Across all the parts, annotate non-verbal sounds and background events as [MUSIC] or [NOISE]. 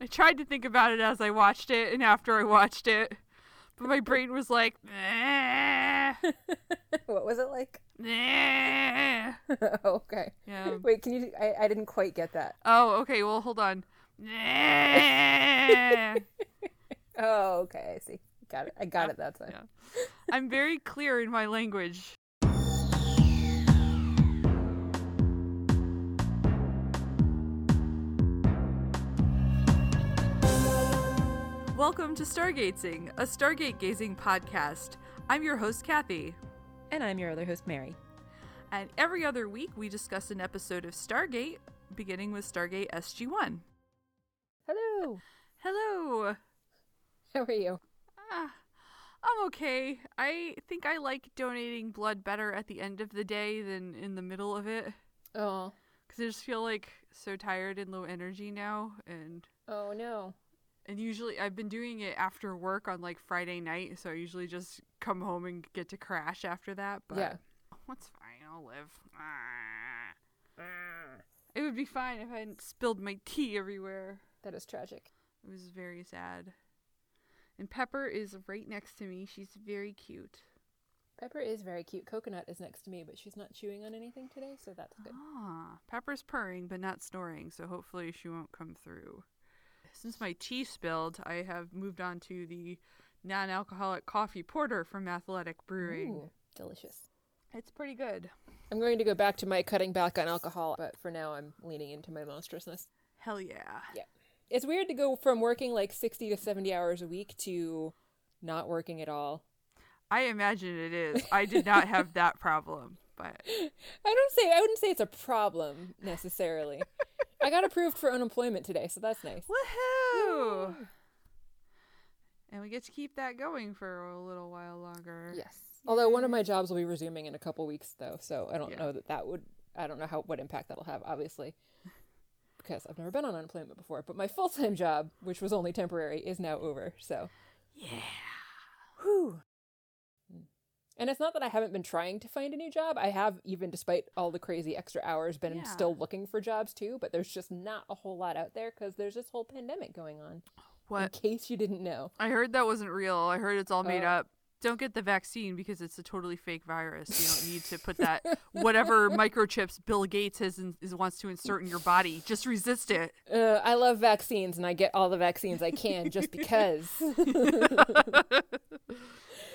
I tried to think about it as I watched it and after I watched it, but my brain was like, "Nah, [LAUGHS] what was it like? nah." [LAUGHS] Oh, okay. Yeah. Wait, can you? I, I didn't quite get that. Oh, okay. Well, hold on. [LAUGHS] Nah. Oh, okay. I see. Got it. I got it that time. Yeah. I'm very clear in my language. Welcome to Stargazing, a Stargate gazing podcast. I'm your host, Kathy. And I'm your other host, Mary. And every other week, we discuss an episode of Stargate, beginning with Stargate SG 1. Hello. Hello. How are you? Ah, I'm okay. I think I like donating blood better at the end of the day than in the middle of it. Oh. Because I just feel like so tired and low energy now. And Oh no. And usually I've been doing it after work on like Friday night. So I usually just come home and get to crash after that. But Yeah. what's fine. I'll live. Ah. It would be fine if I hadn't spilled my tea everywhere. That is tragic. It was very sad. And Pepper is right next to me. She's very cute. Pepper is very cute. Coconut is next to me, but she's not chewing on anything today, so that's good. Ah, Pepper's purring but not snoring, so hopefully she won't come through. Since my tea spilled, I have moved on to the non-alcoholic coffee porter from Athletic Brewing. Ooh, delicious. It's pretty good. I'm going to go back to my cutting back on alcohol, but for now I'm leaning into my monstrousness. Hell yeah. It's weird to go from working like 60 to 70 hours a week to not working at all. I imagine it is. I did not have [LAUGHS] that problem, but I don't say I wouldn't say it's a problem necessarily. [LAUGHS] I got approved for unemployment today, so that's nice. woohoo! And we get to keep that going for a little while longer. Yes. Although one of my jobs will be resuming in a couple weeks though, so I don't Yeah. know that that would I don't know how what impact that'll have obviously. Because I've never been on unemployment before, but my full-time job, which was only temporary, is now over. So, Yeah. whew. And it's not that I haven't been trying to find a new job. I have, even despite all the crazy extra hours, been Yeah. still looking for jobs too. But there's just not a whole lot out there because there's this whole pandemic going on. What? In case you didn't know. I heard that wasn't real. I heard it's all made Oh. up. Don't get the vaccine because it's a totally fake virus. You don't need to put [LAUGHS] that whatever microchips Bill Gates has in, is wants to insert in your body. Just resist it. Uh, I love vaccines and I get all the vaccines I can just because. [LAUGHS] [LAUGHS]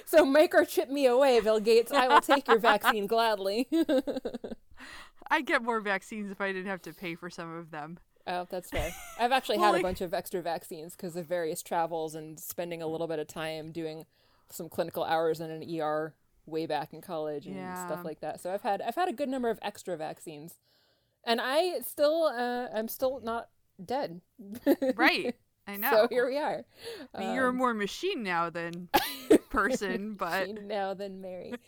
so microchip me away, Bill Gates. I will take your vaccine gladly. [LAUGHS] I'd get more vaccines if I didn't have to pay for some of them. oh, that's fair. I've actually [LAUGHS] Well, had like- a bunch of extra vaccines because of various travels and spending a little bit of time doing some clinical hours in an ER way back in college and Yeah. stuff like that. So I've had I've had a good number of extra vaccines, and I still uh, I'm still not dead. [LAUGHS] Right. I know. So here we are. I mean, you're Um, more machine now than [LAUGHS] person, [LAUGHS] but now than Mary. [LAUGHS]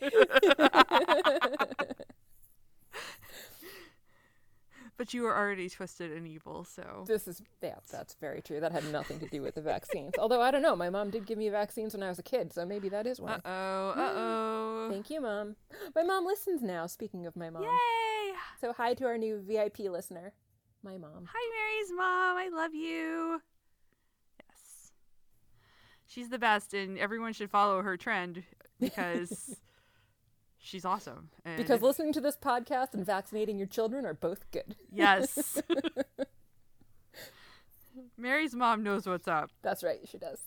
but you were already twisted and evil, so This is yeah, that's very true. That had nothing to do with the vaccines. Although I don't know, my mom did give me vaccines when I was a kid, so maybe that is why. uh oh, uh oh. Thank you, mom. [GASPS] My mom listens now. Speaking of my mom, Yay! so hi to our new VIP listener, my mom. Hi, Mary's mom. I love you. She's the best, and everyone should follow her trend because [LAUGHS] she's awesome. And Because listening to this podcast and vaccinating your children are both good. yes. [LAUGHS] Mary's mom knows what's up. That's right, she does.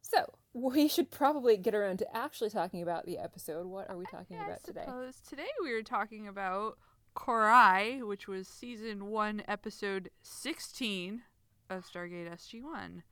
So we should probably get around to actually talking about the episode. What are we talking I about today? today we are talking about Cor-ai, which was season one, episode 16 of Stargate SG 1.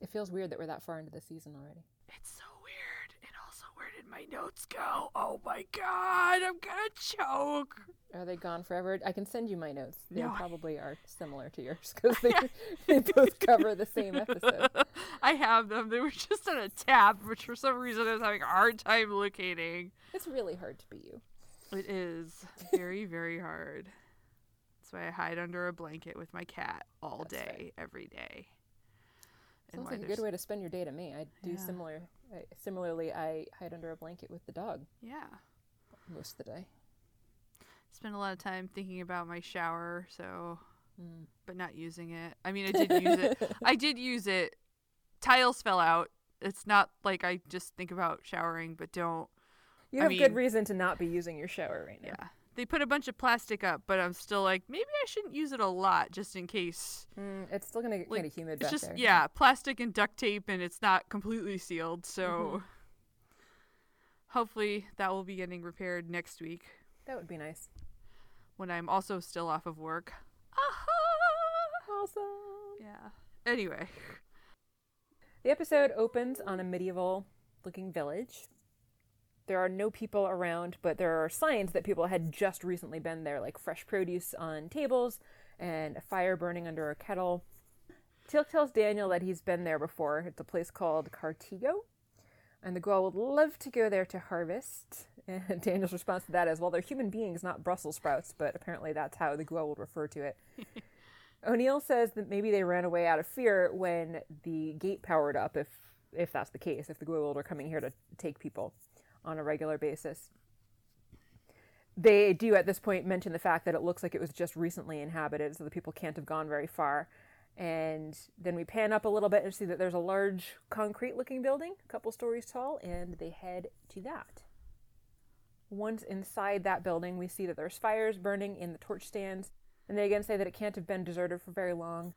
It feels weird that we're that far into the season already. It's so weird. And also, where did my notes go? Oh my god, I'm gonna choke. Are they gone forever? I can send you my notes. They No. probably are similar to yours because they, [LAUGHS] [LAUGHS] they both cover the same episode. [LAUGHS] I have them. They were just on a tab, which for some reason I was having a hard time locating. It's really hard to be you. It is very, very hard. That's why I hide under a blanket with my cat all That's day, every day. Sounds like a good way to spend your day to me. I do Yeah. similar. I, similarly, I hide under a blanket with the dog Yeah. most of the day. Spend a lot of time thinking about my shower, so mm. but not using it. I mean, I did use it. [LAUGHS] I did use it. Tiles fell out. It's not like I just think about showering, but don't. You I have good reason to not be using your shower right now. Yeah. They put a bunch of plastic up, but I'm still like, maybe I shouldn't use it a lot just in case. Mm, it's still gonna get Like, kind of humid It's just, there. yeah, plastic and duct tape, and it's not completely sealed. So Mm-hmm. hopefully that will be getting repaired next week that would be nice. when I'm also still off of work. Awesome. Yeah. Anyway. The episode opens on a medieval looking village. There are no people around, but there are signs that people had just recently been there, like fresh produce on tables and a fire burning under a kettle. Teal'c tells Daniel that he's been there before. It's a place called Cartago, and the Goa'uld love to go there to harvest. [LAUGHS] And Daniel's response to that is, well, they're human beings, not Brussels sprouts, but apparently that's how the Goa'uld refer to it. [LAUGHS] O'Neill says that maybe they ran away out of fear when the gate powered up, if if that's the case, if the Goa'uld are coming here to take people on a regular basis. They do at this point mention the fact that it looks like it was just recently inhabited, so the people can't have gone very far. And then we pan up a little bit and see that there's a large concrete looking building, a couple stories tall, and they head to that. Once inside that building, we see that there's fires burning in the torch stands, and they again say that it can't have been deserted for very long.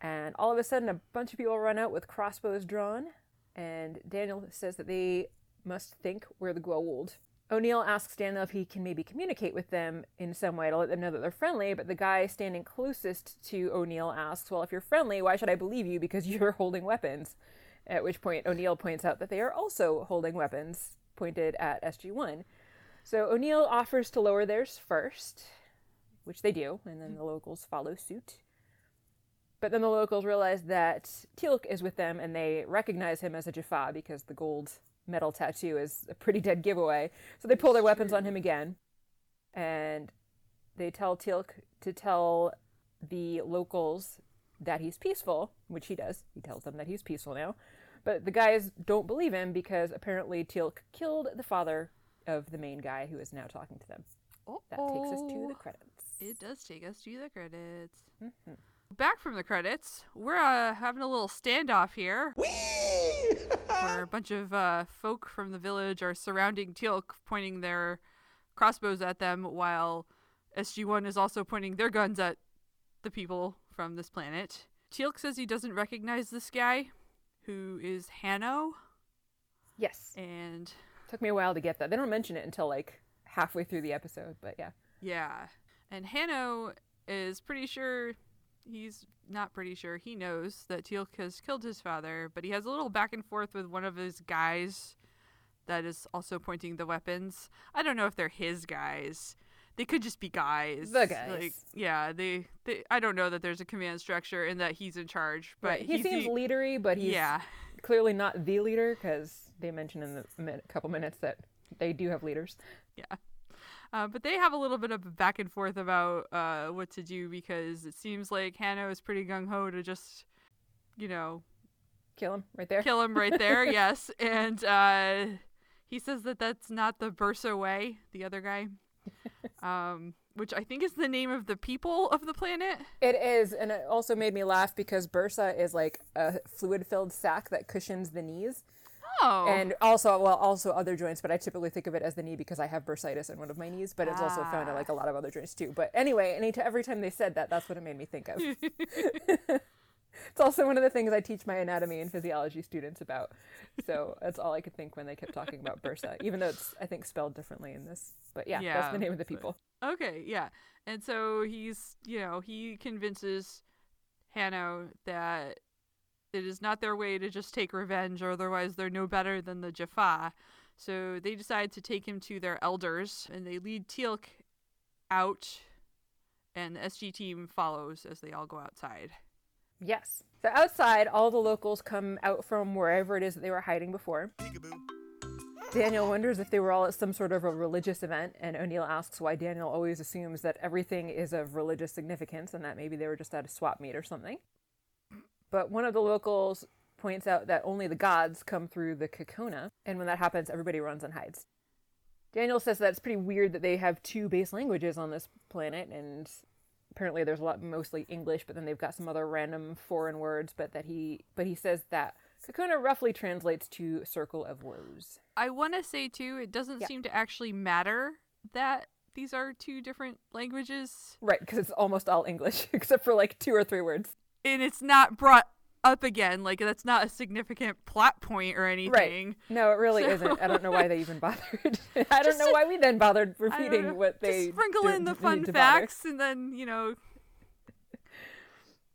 And all of a sudden, a bunch of people run out with crossbows drawn, and Daniel says that they must think we're the Goa'uld. O'Neill asks Daniel if he can maybe communicate with them in some way to let them know that they're friendly, but the guy standing closest to O'Neill asks, Well, if you're friendly, why should I believe you because [LAUGHS] you're holding weapons? At which point, O'Neill points out that they are also holding weapons pointed at SG1. So O'Neill offers to lower theirs first, which they do, and then the locals follow suit. But then the locals realize that Teal'c is with them and they recognize him as a Jaffa because the gold metal tattoo is a pretty dead giveaway. So they pull their weapons on him again and they tell Teal'c to tell the locals that he's peaceful, which he does. He tells them that he's peaceful now. But the guys don't believe him because apparently Teal'c killed the father of the main guy who is now talking to them. Oh, That takes us to the credits. It does take us to the credits. Mhm. Back from the credits, we're uh, having a little standoff here. [LAUGHS] where a bunch of uh, folk from the village are surrounding Teal'c, pointing their crossbows at them, while SG1 is also pointing their guns at the people from this planet. Teal'c says he doesn't recognize this guy, who is Hanno, Yes. and Took me a while to get that. They don't mention it until like halfway through the episode, but yeah. Yeah. And Hanno is pretty sure he's not pretty sure. He knows that Teal'c has killed his father, but he has a little back and forth with one of his guys that is also pointing the weapons. I don't know if they're his guys. They could just be guys. The guys. Like yeah, they, they I don't know that there's a command structure and that he's in charge, but right. He seems the- leadery, but he's yeah. clearly not the leader because they mention in the couple minutes that they do have leaders. Uh, but they have a little bit of back and forth about uh, what to do because it seems like Hanno is pretty gung ho to just, you know, Kill him right there. kill him right there. [LAUGHS] yes, and uh, he says that that's not the Byrsa way. The other guy, [LAUGHS] um, which I think is the name of the people of the planet. It is, and it also made me laugh because bursa is like a fluid-filled sac that cushions the knees, Oh, and also, well, also other joints. But I typically think of it as the knee because I have bursitis in one of my knees. But it's also found in Ah. like a lot of other joints too. But anyway, any every time they said that, that's what it made me think of. [LAUGHS] it's also one of the things I teach my anatomy and physiology students about. So that's all I could think when they kept talking about bursa, even though it's I think spelled differently in this. But yeah, that's the name of the people. Okay, yeah. And so he's, you know, he convinces Hanno that it is not their way to just take revenge, or otherwise they're no better than the Jaffa. So they decide to take him to their elders, and they lead Teal'c out, and the SG team follows as they all go outside. Yes. So outside, all the locals come out from wherever it is that they were hiding before. Daniel wonders if they were all at some sort of a religious event, and O'Neill asks why Daniel always assumes that everything is of religious significance and that maybe they were just at a swap meet or something. But one of the locals points out that only the gods come through the Kakona, and when that happens, everybody runs and hides. Daniel says that it's pretty weird that they have two base languages on this planet, and apparently there's a lot mostly English, but then they've got some other random foreign words. But that he but he says that Kakuna roughly translates to circle of woes. I want to say too, it doesn't Yeah. seem to actually matter that these are two different languages, Right, because it's almost all English [LAUGHS] except for like two or three words. And it's not brought up again. Like that's not a significant plot point or anything. Right. No, it really So- isn't. I don't know why they even [LAUGHS] bothered. [LAUGHS] I don't know to- why we then bothered I don't know. repeating what they Just sprinkle in the fun bother. facts, and then you know, [LAUGHS]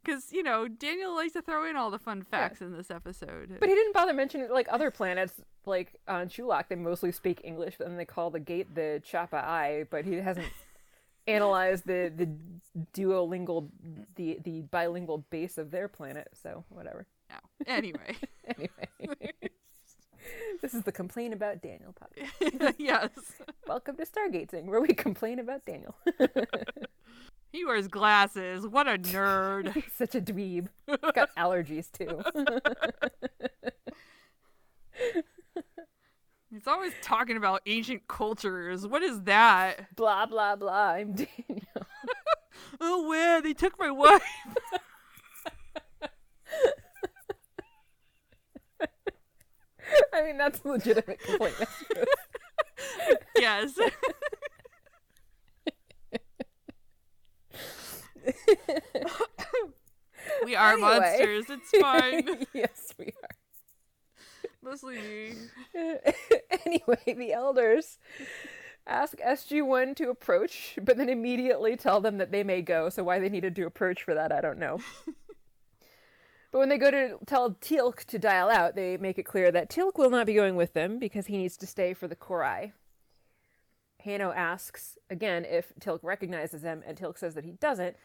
because you know Daniel likes to throw in all the fun facts in this episode. But he didn't bother mentioning like other planets, like on Chulak, they mostly speak English, but then they call the gate the Chappa'ai. But he hasn't analyzed the the duolingual, the the bilingual base of their planet. So whatever. no. Anyway, [LAUGHS] Anyway, [LAUGHS] this is the complain about Daniel podcast. [LAUGHS] yes, Welcome to Stargating, where we complain about Daniel. he wears glasses. What a nerd. He's such a dweeb. He's got allergies too. He's always talking about ancient cultures. What is that? blah blah blah. I'm [LAUGHS] Daniel. [LAUGHS] Oh, where they took my wife. [LAUGHS] I mean, that's a legitimate complaint. Yes. we are Anyway. monsters. It's fine. yes, we Mostly me. [LAUGHS] anyway, the elders ask SG1 to approach, but then immediately tell them that they may go. So why they needed to approach for that, I don't know. [LAUGHS] but when they go to tell Teal'c to dial out, they make it clear that Teal'c will not be going with them because he needs to stay for the Cor-ai. Hanno asks again if Teal'c recognizes them, and Teal'c says that he doesn't.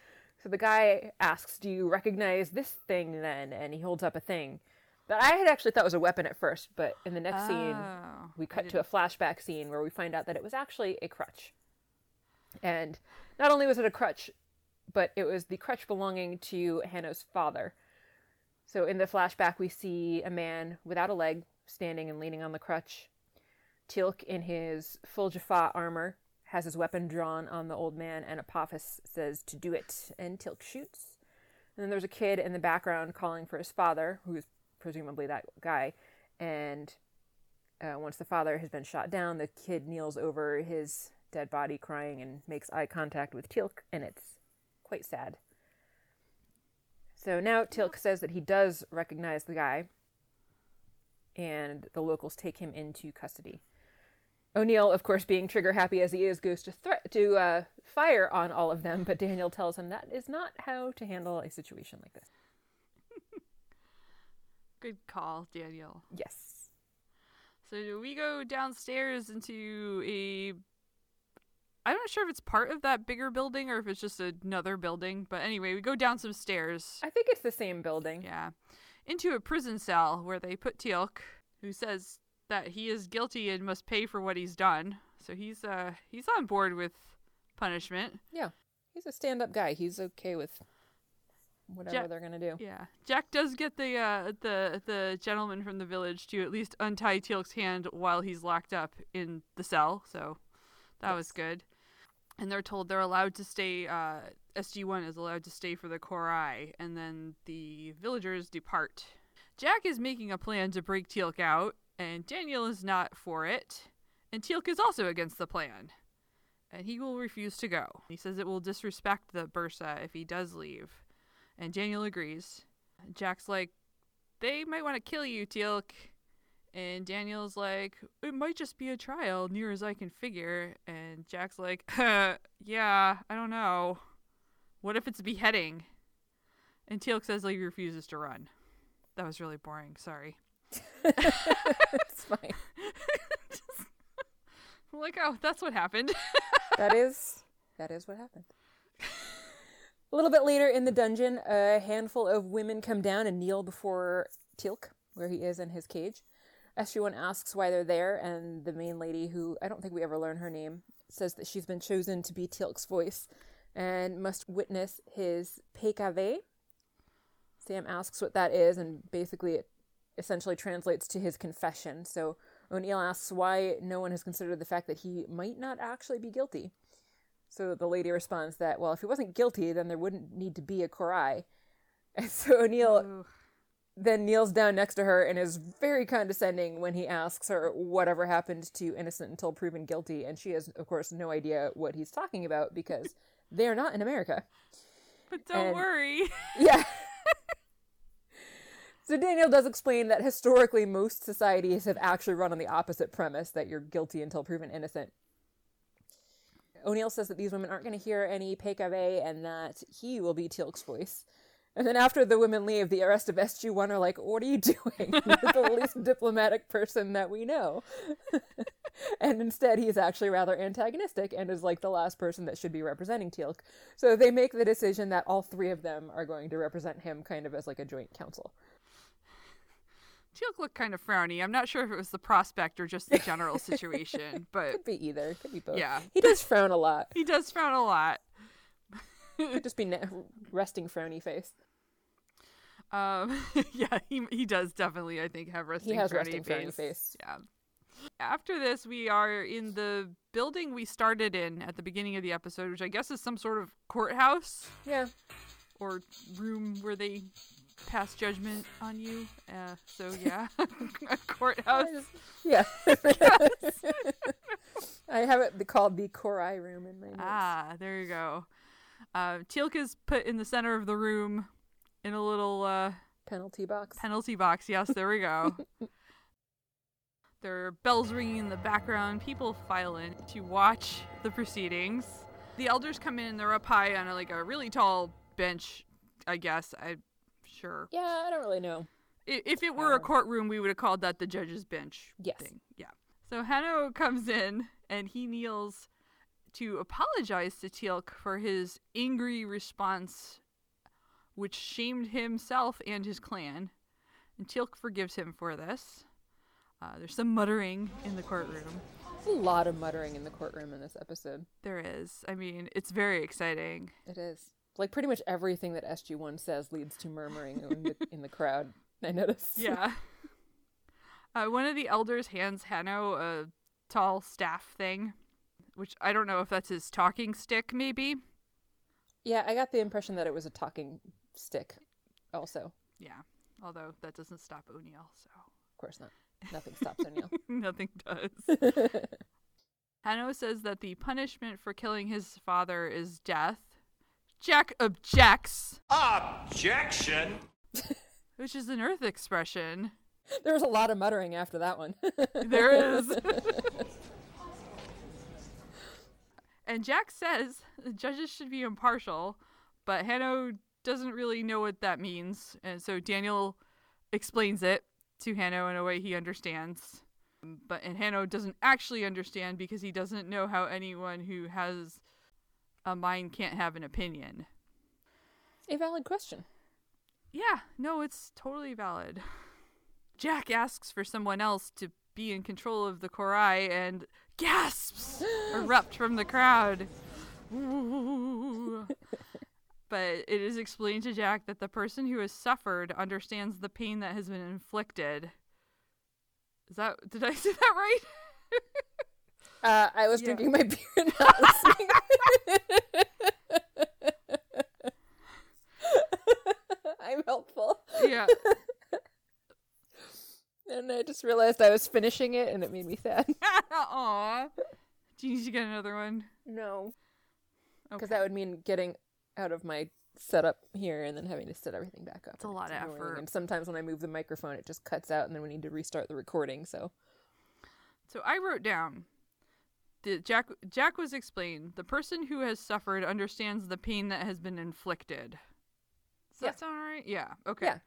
So the guy asks, "Do you recognize this thing then?" And he holds up a thing that I had actually thought was a weapon at first, but in the next scene, Oh, we cut to a flashback scene where we find out that it was actually a crutch. And not only was it a crutch, but it was the crutch belonging to Hanno's father. So in the flashback, we see a man without a leg standing and leaning on the crutch. Teal'c, in his full Jaffa armor, has his weapon drawn on the old man, and Apophis says to do it, and Teal'c shoots. And then there's a kid in the background calling for his father, who is presumably that guy. And uh, once the father has been shot down, the kid kneels over his dead body, crying, and makes eye contact with Teal'c, and it's quite sad. So now Teal'c says that he does recognize the guy, and the locals take him into custody. O'Neill, of course, being trigger happy as he is, goes to threat to uh, fire on all of them, but Daniel tells him that is not how to handle a situation like this. Good call, Daniel. Yes. So we go downstairs into a. I'm not sure if it's part of that bigger building or if it's just another building, but anyway, we go down some stairs. I think it's the same building. Yeah. Into a prison cell where they put Teal'c, who says that he is guilty and must pay for what he's done. So he's uh he's on board with punishment. Yeah. He's a stand up guy. He's okay with whatever Ja- they're going to do. Yeah. Jack does get the uh the the gentleman from the village to at least untie Teal'c's hand while he's locked up in the cell. So that was good. And they're told they're allowed to stay uh SG1 is allowed to stay for the Cor-ai and then the villagers depart. Jack is making a plan to break Teal'c out and Daniel is not for it. And Teal'c is also against the plan. And he will refuse to go. He says it will disrespect the Byrsa if he does leave. And Daniel agrees. Jack's like, they might want to kill you, Teal'c. And Daniel's like, it might just be a trial, near as I can figure. And Jack's like, [LAUGHS] yeah, I don't know. What if it's beheading? And Teal'c says he refuses to run. That was really boring. Sorry. it's [LAUGHS] fine. I'm [LAUGHS] like, oh, that's what happened. that is that is what happened. A little bit later in the dungeon, a handful of women come down and kneel before Teal'c, where he is in his cage. SG1 asks why they're there, and the main lady, who I don't think we ever learn her name, says that she's been chosen to be Teal'c's voice and must witness his PKV. Sam asks what that is, and basically it essentially translates to his confession. So O'Neill asks why no one has considered the fact that he might not actually be guilty. So the lady responds that, well, if he wasn't guilty, then there wouldn't need to be a Korai. [LAUGHS] And so O'Neill Ooh. then kneels down next to her and is very condescending when he asks her whatever happened to innocent until proven guilty. And she has, of course, no idea what he's talking about because [LAUGHS] they're not in America. But don't And- worry. [LAUGHS] Yeah. so Daniel does explain that historically most societies have actually run on the opposite premise that you're guilty until proven innocent. O'Neill says that these women aren't going to hear any PKV and that he will be Teal'c's voice. And then after the women leave, the rest of SG1 are like, What are you [LAUGHS] doing? You're the least [LAUGHS] diplomatic person that we know. [LAUGHS] and instead, he's actually rather antagonistic and is like the last person that should be representing Teal'c. So they make the decision that all three of them are going to represent him kind of as like a joint council. Teal'c looked kind of frowny. I'm not sure if it was the prospect or just the general situation, [LAUGHS] but Could be either. Could be both. Yeah. He does frown a lot. he does frown a lot. Could just be ne- resting frowny face. Um, [LAUGHS] yeah, he he does definitely, I think, have resting He has frowny resting frowny face. face. Yeah. After this, we are in the building we started in at the beginning of the episode, which I guess is some sort of courthouse Yeah. or room where they pass judgment on you. Uh, so yeah, a [LAUGHS] [LAUGHS] courthouse. Yeah. [LAUGHS] I have it called the Cor-ai room in my notes. Ah, there you go. Uh, Teal'c is put in the center of the room in a little uh, Penalty box. penalty box. Yes, there we go. there are bells ringing in the background. People file in to watch the proceedings. The elders come in they're up high on a, like a really tall bench. I guess I'm sure. yeah, I don't really know. If it were a Um, courtroom, we would have called that the judge's bench. Yes. Thing. Yeah. So Hanno comes in and he kneels to apologize to Teal'c for his angry response, which shamed himself and his clan. And Teal'c forgives him for this. Uh, there's some muttering in the courtroom. There's a lot of muttering in the courtroom in this episode. There is. I mean, it's very exciting. It is. Like pretty much everything that SG1 says leads to murmuring in the, in the crowd. [LAUGHS] I notice. Yeah. [LAUGHS] Uh, one of the elders hands Hanno a tall staff thing, which I don't know if that's his talking stick, maybe. Yeah, I got the impression that it was a talking stick also. Yeah. Although that doesn't stop O'Neill, so Of course not. Nothing stops O'Neill. [LAUGHS] nothing does. Hanno says that the punishment for killing his father is death. Jack objects, Objection! [LAUGHS] which is an Earth expression. there was a lot of muttering after that one. [LAUGHS] There is. [LAUGHS] and Jack says the judges should be impartial, but Hanno doesn't really know what that means. And so Daniel explains it to Hanno in a way he understands. But and Hanno doesn't actually understand because he doesn't know how anyone who has a mind can't have an opinion. a valid question. Yeah, no, it's totally valid. Jack asks for someone else to be in control of the Cor-ai and gasps [GASPS] erupt from the crowd. [LAUGHS] But it is explained to Jack that the person who has suffered understands the pain that has been inflicted. Is that did I say that right? [LAUGHS] Uh, I was Yeah. drinking my [LAUGHS] beer and not listening. [LAUGHS] I'm helpful. yeah. [LAUGHS] And I just realized I was finishing it and it made me sad. Aw. Do you need to get another one? No. Because Okay. that would mean getting out of my setup here and then having to set everything back up. It's a lot of annoying. effort. And sometimes when I move the microphone, it just cuts out and then we need to restart the recording. So So I wrote down the Jack Jack was explained the person who has suffered understands the pain that has been inflicted. Does Yeah. that sound right? Yeah. Okay. Yeah,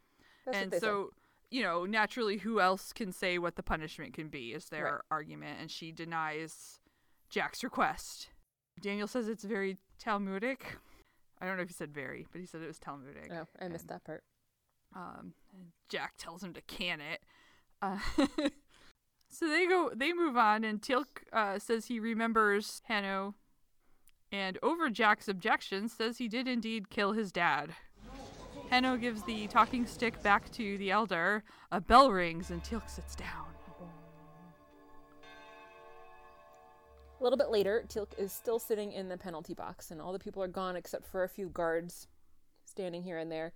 and what they said. so you know, naturally, who else can say what the punishment can be? Is their Right. argument, and she denies Jack's request. Daniel says it's very Talmudic. I don't know if he said very, but he said it was Talmudic. Oh, I missed and- that part. um, Jack tells him to can it. Uh, [LAUGHS] so they go, they move on, and Teal'c uh, says he remembers Hanno, and over Jack's objection, says he did indeed kill his dad. Hanno gives the talking stick back to the elder. A bell rings, and Teal'c sits down. A little bit later, Teal'c is still sitting in the penalty box, and all the people are gone except for a few guards standing here and there.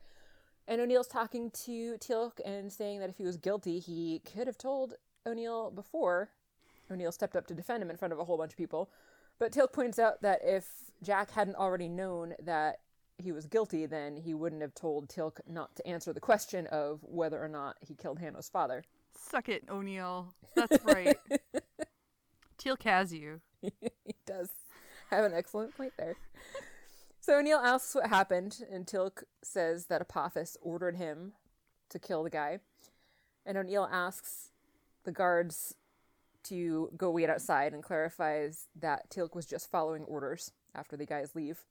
And O'Neill's talking to Teal'c and saying that if he was guilty, he could have told O'Neill before O'Neill stepped up to defend him in front of a whole bunch of people. But Teal'c points out that if Jack hadn't already known that he was guilty, then he wouldn't have told Teal'c not to answer the question of whether or not he killed Hanno's father. Suck it, O'Neill. That's right. [LAUGHS] Teal'c has you. he does have an excellent point there. So O'Neill asks what happened, and Teal'c says that Apophis ordered him to kill the guy. And O'Neill asks the guards to go wait outside and clarifies that Teal'c was just following orders after the guys leave.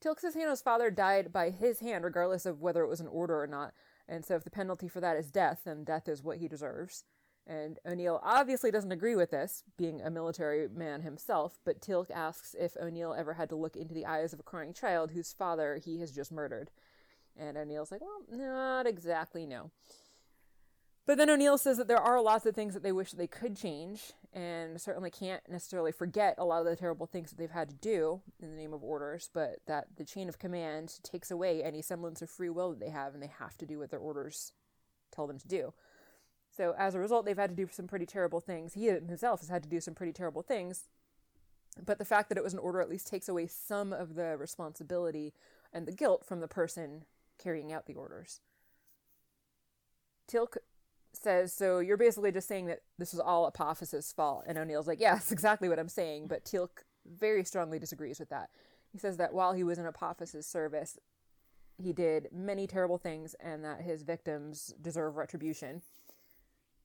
Teal'c says Hanno's father died by his hand, regardless of whether it was an order or not, and so if the penalty for that is death, then death is what he deserves. And O'Neill obviously doesn't agree with this, being a military man himself, but Teal'c asks if O'Neill ever had to look into the eyes of a crying child whose father he has just murdered. And O'Neill's like, well, not exactly, no. But then O'Neill says that there are lots of things that they wish they could change, and certainly can't necessarily forget a lot of the terrible things that they've had to do in the name of orders, but that the chain of command takes away any semblance of free will that they have, and they have to do what their orders tell them to do. So as a result, they've had to do some pretty terrible things. He himself has had to do some pretty terrible things. But the fact that it was an order at least takes away some of the responsibility and the guilt from the person carrying out the orders. Teal'c says, So you're basically just saying that this was all Apophis' fault. And O'Neill's like, Yeah, [LAUGHS] exactly what I'm saying. But Teal'c very strongly disagrees with that. He says that while he was in Apophis' service, he did many terrible things and that his victims deserve retribution.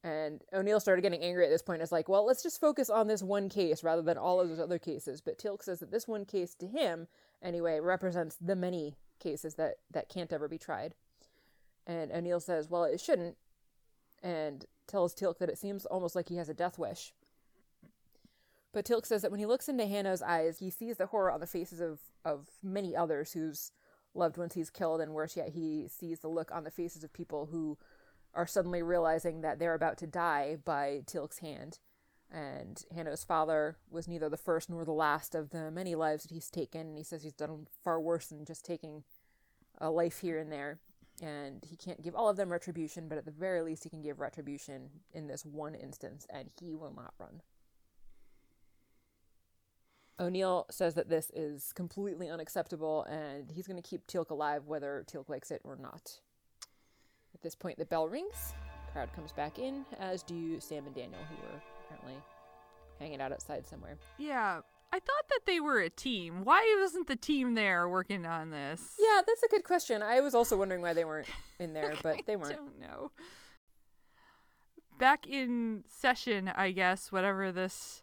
And O'Neill started getting angry at this point. It's like, well, let's just focus on this one case rather than all of those other cases. But Teal'c says that this one case, to him, anyway, represents the many cases that, that can't ever be tried. And O'Neill says, well, it shouldn't, and tells Teal'c that it seems almost like he has a death wish. But Teal'c says that when he looks into Hanno's eyes, he sees the horror on the faces of, of many others whose loved ones he's killed, and worse yet, he sees the look on the faces of people who are suddenly realizing that they're about to die by Teal'c's hand. And Hanno's father was neither the first nor the last of the many lives that he's taken. And he says he's done far worse than just taking a life here and there. And he can't give all of them retribution, but at the very least, he can give retribution in this one instance, and he will not run. O'Neill says that this is completely unacceptable, and he's going to keep Teal'c alive whether Teal'c likes it or not. At this point, the bell rings. Crowd comes back in, as do Sam and Daniel, who were apparently hanging out outside somewhere. Yeah, I thought that they were a team. Why wasn't the team there working on this? Yeah, that's a good question. I was also wondering why they weren't in there, [LAUGHS] but they weren't. don't know. Back in session, I guess, whatever this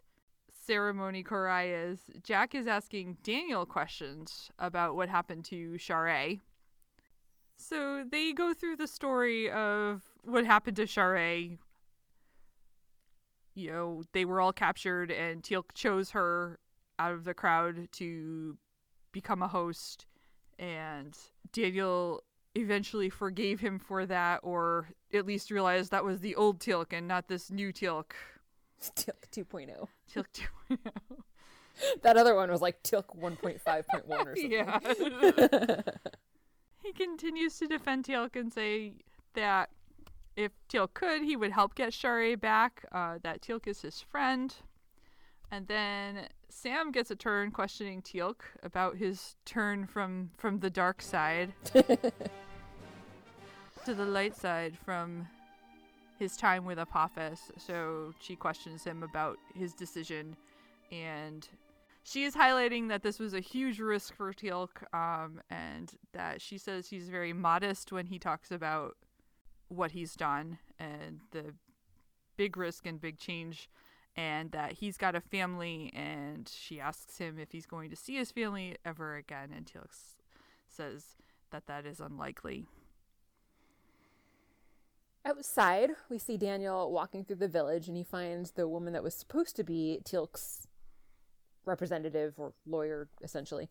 ceremony Cor-ai is, Jack is asking Daniel questions about what happened to Sha're. So they go through the story of what happened to Sha're. You know, they were all captured, and Teal'c chose her out of the crowd to become a host, and Daniel eventually forgave him for that, or at least realized that was the old Teal'c and not this new Teal'c. Teal'c 2.0. Teal'c 2.0. [LAUGHS] That other one was like Teal'c 1.5.1 or something. [LAUGHS] Yeah. [LAUGHS] he continues to defend Teal'c and say that if Teal'c could, he would help get Sha're back, uh, that Teal'c is his friend. And then Sam gets a turn questioning Teal'c about his turn from, from the dark side [LAUGHS] to the light side from his time with Apophis. So she questions him about his decision and she is highlighting that this was a huge risk for Teal'c, um, and that she says he's very modest when he talks about what he's done and the big risk and big change, and that he's got a family, and she asks him if he's going to see his family ever again, and Teal'c says that that is unlikely. Outside, we see Daniel walking through the village and he finds the woman that was supposed to be Teal'c's representative or lawyer, essentially.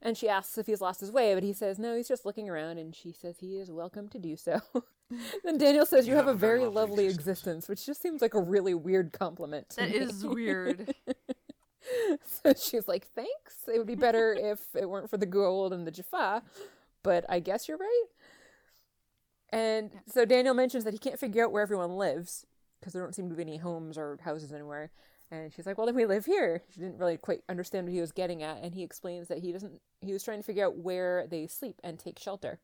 And she asks if he's lost his way, but he says no, he's just looking around, and she says he is welcome to do so. [LAUGHS] [LAUGHS] then Daniel says, You, have, a very lovely existence. which just seems like a really weird compliment. to That me. is weird. [LAUGHS] so she's like, thanks. It would be better [LAUGHS] if it weren't for the Goa'uld and the Jaffa, but I guess you're right. And so Daniel mentions that he can't figure out where everyone lives because there don't seem to be any homes or houses anywhere. And she's like, "Well, then we live here." She didn't really quite understand what he was getting at, and he explains that he doesn't. He was trying to figure out where they sleep and take shelter.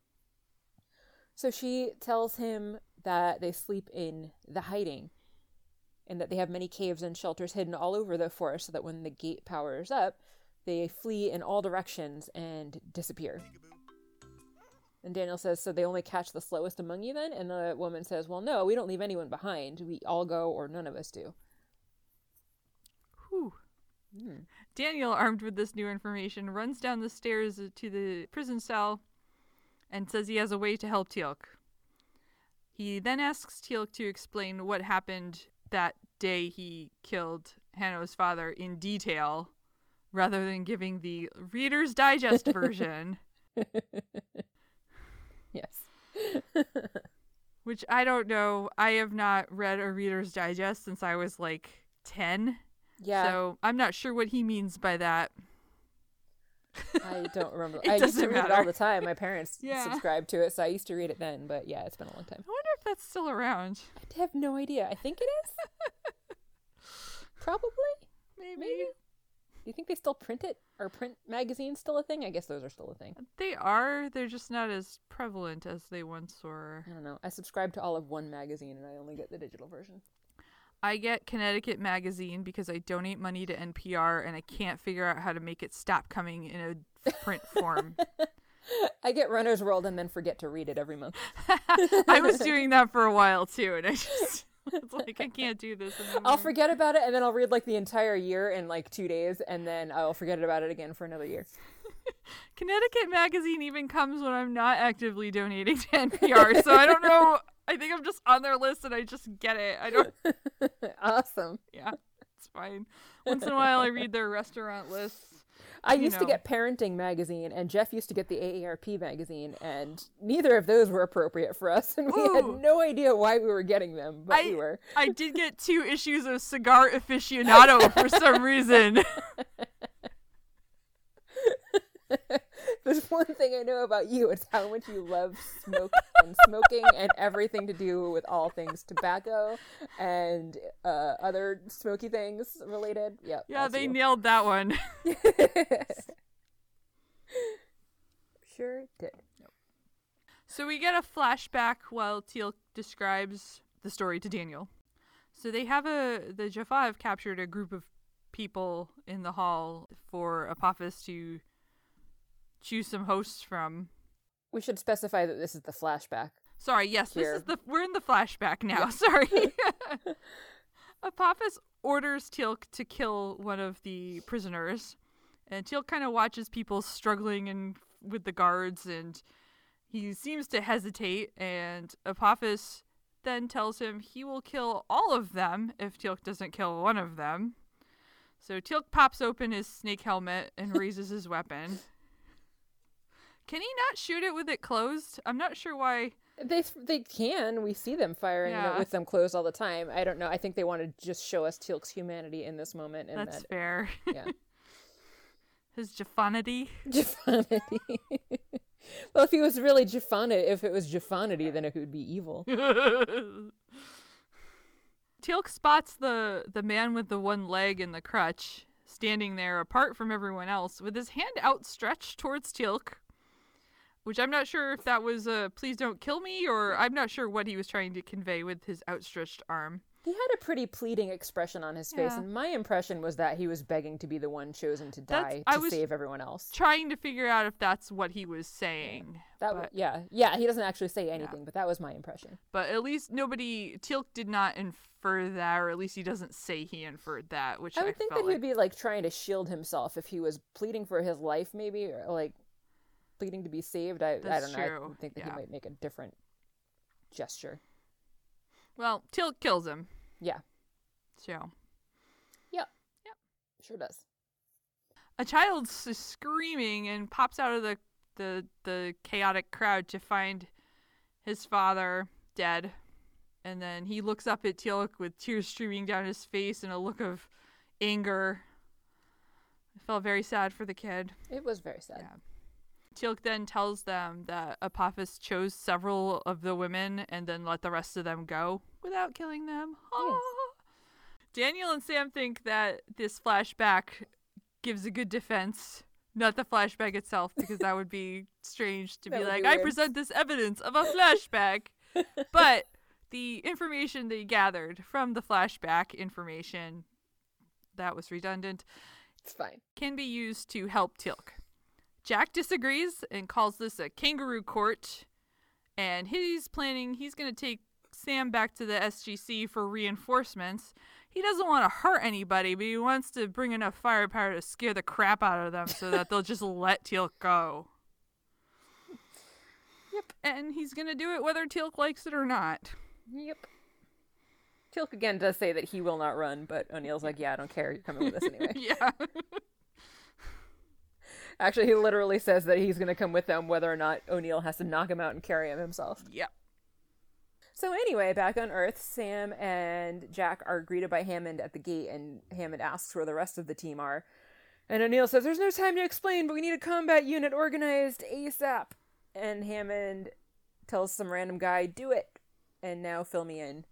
So she tells him that they sleep in the hiding, and that they have many caves and shelters hidden all over the forest, so that when the gate powers up, they flee in all directions and disappear. And Daniel says, So they only catch the slowest among you then? And the woman says, Well, no, we don't leave anyone behind. We all go, or none of us do. Whew. Hmm. Daniel, armed with this new information, runs down the stairs to the prison cell and says he has a way to help Teal'c. He then asks Teal'c to explain what happened that day he killed Hanno's father in detail, rather than giving the Reader's Digest [LAUGHS] version, Yes. [LAUGHS] which I don't know. I have not read a Reader's Digest since I was like 10. Yeah. So I'm not sure what he means by that. I don't remember. [LAUGHS] I used to read it all the time. My parents [LAUGHS] Yeah. subscribed to it, so I used to read it then. But yeah, it's been a long time. I wonder if that's still around. I have no idea. I think it is. [LAUGHS] Probably. Maybe. Maybe. Do you think they still print it? Are print magazines still a thing? I guess those are still a thing. They are. They're just not as prevalent as they once were. I don't know. I subscribe to all of one magazine, and I only get the digital version. I get Connecticut Magazine because I donate money to NPR and I can't figure out how to make it stop coming in a print form. [LAUGHS] I get Runner's World and then forget to read it every month. [LAUGHS] I was doing that for a while too, and I just [LAUGHS] it's like I can't do this anymore. I'll forget about it, and then I'll read like the entire year in like two days, and then I'll forget about it again for another year. Connecticut Magazine even comes when I'm not actively donating to NPR, so I don't know. I think I'm just on their list and I just get it. I don't. [LAUGHS] awesome. Yeah, it's fine. Once in a while, I read their restaurant lists. I used to get Parenting magazine, and Jeff used to get the AARP magazine, and neither of those were appropriate for us, and we had no idea why we were getting them, but we were. I did get two issues of Cigar Aficionado for some reason. [LAUGHS] [LAUGHS] There's [LAUGHS] one thing I know about you: it's how much you love smoke [LAUGHS] and smoking, and everything to do with all things tobacco and uh, other smoky things related. Yep. Yeah, they you. nailed that one. [LAUGHS] sure did. So we get a flashback while Teal'c describes the story to Daniel. So they have a the Jaffa have captured a group of people in the hall for Apophis to choose some hosts from. We should specify that this is the flashback. Sorry, yes, Here. this is the we're in the flashback now. [LAUGHS] [LAUGHS] Sorry. [LAUGHS] Apophis orders Teal'c to kill one of the prisoners, and Teal'c kind of watches people struggling and with the guards, and he seems to hesitate. And Apophis then tells him he will kill all of them if Teal'c doesn't kill one of them. So Teal'c pops open his snake helmet and raises his weapon. Can he not shoot it with it closed? I'm not sure why. They they can. We see them firing Yeah. with them closed all the time. I don't know. I think they want to just show us Teal'c's humanity in this moment, and That's that fair. [LAUGHS] yeah, [LAUGHS] His Jaffanity. Jaffanity. [LAUGHS] well, if he was really Jaffanity, if it was Jaffanity, then it would be evil. Teal'c spots the the man with the one leg and the crutch standing there apart from everyone else with his hand outstretched towards Teal'c. Which I'm not sure if that was a please don't kill me or I'm not sure what he was trying to convey with his outstretched arm. He had a pretty pleading expression on his face, Yeah. and my impression was that he was begging to be the one chosen to That's- die I to save everyone else. Trying to figure out if that's what he was saying. That w- but- yeah, yeah. He doesn't actually say anything, but that was my impression. But at least nobody Teal'c did not infer that, or at least he doesn't say he inferred that, which I I, would think felt that he'd be like trying to shield himself if he was pleading for his life, maybe, or like pleading to be saved. I, I don't know. I think that yeah. he might make a different gesture. Well, Teal'c kills him. Yeah, So Yeah. Yeah. sure does. a child screaming and pops out of the, the the chaotic crowd to find his father dead. And then he looks up at Teal'c with tears streaming down his face and a look of anger. I felt very sad for the kid. It was very sad. Yeah. Teal'c then tells them that Apophis chose several of the women and then let the rest of them go without killing them. Yes. Daniel and Sam think that this flashback gives a good defense, not the flashback itself, because that would be [LAUGHS] strange to be like, be I present this evidence of a [LAUGHS] flashback. [LAUGHS] but the information they gathered from the flashback information that was redundant It's fine. can be used to help Teal'c. Jack disagrees and calls this a kangaroo court, and he's planning he's going to take Sam back to the SGC for reinforcements. He doesn't want to hurt anybody, but he wants to bring enough firepower to scare the crap out of them so that they'll just [LAUGHS] let Teal'c go. Yep. And he's going to do it whether Teal'c likes it or not. Yep. Teal'c again does say that he will not run, but O'Neill's like, yeah, I don't care. You're coming with us [LAUGHS] anyway. yeah. Actually, he literally says that he's going to come with them whether or not O'Neill has to knock him out and carry him himself. yep. So anyway, back on Earth, Sam and Jack are greeted by Hammond at the gate, and Hammond asks where the rest of the team are. And O'Neill says, "There's no time to explain, but we need a combat unit organized ASAP." And Hammond tells some random guy, "Do it." And now fill me in.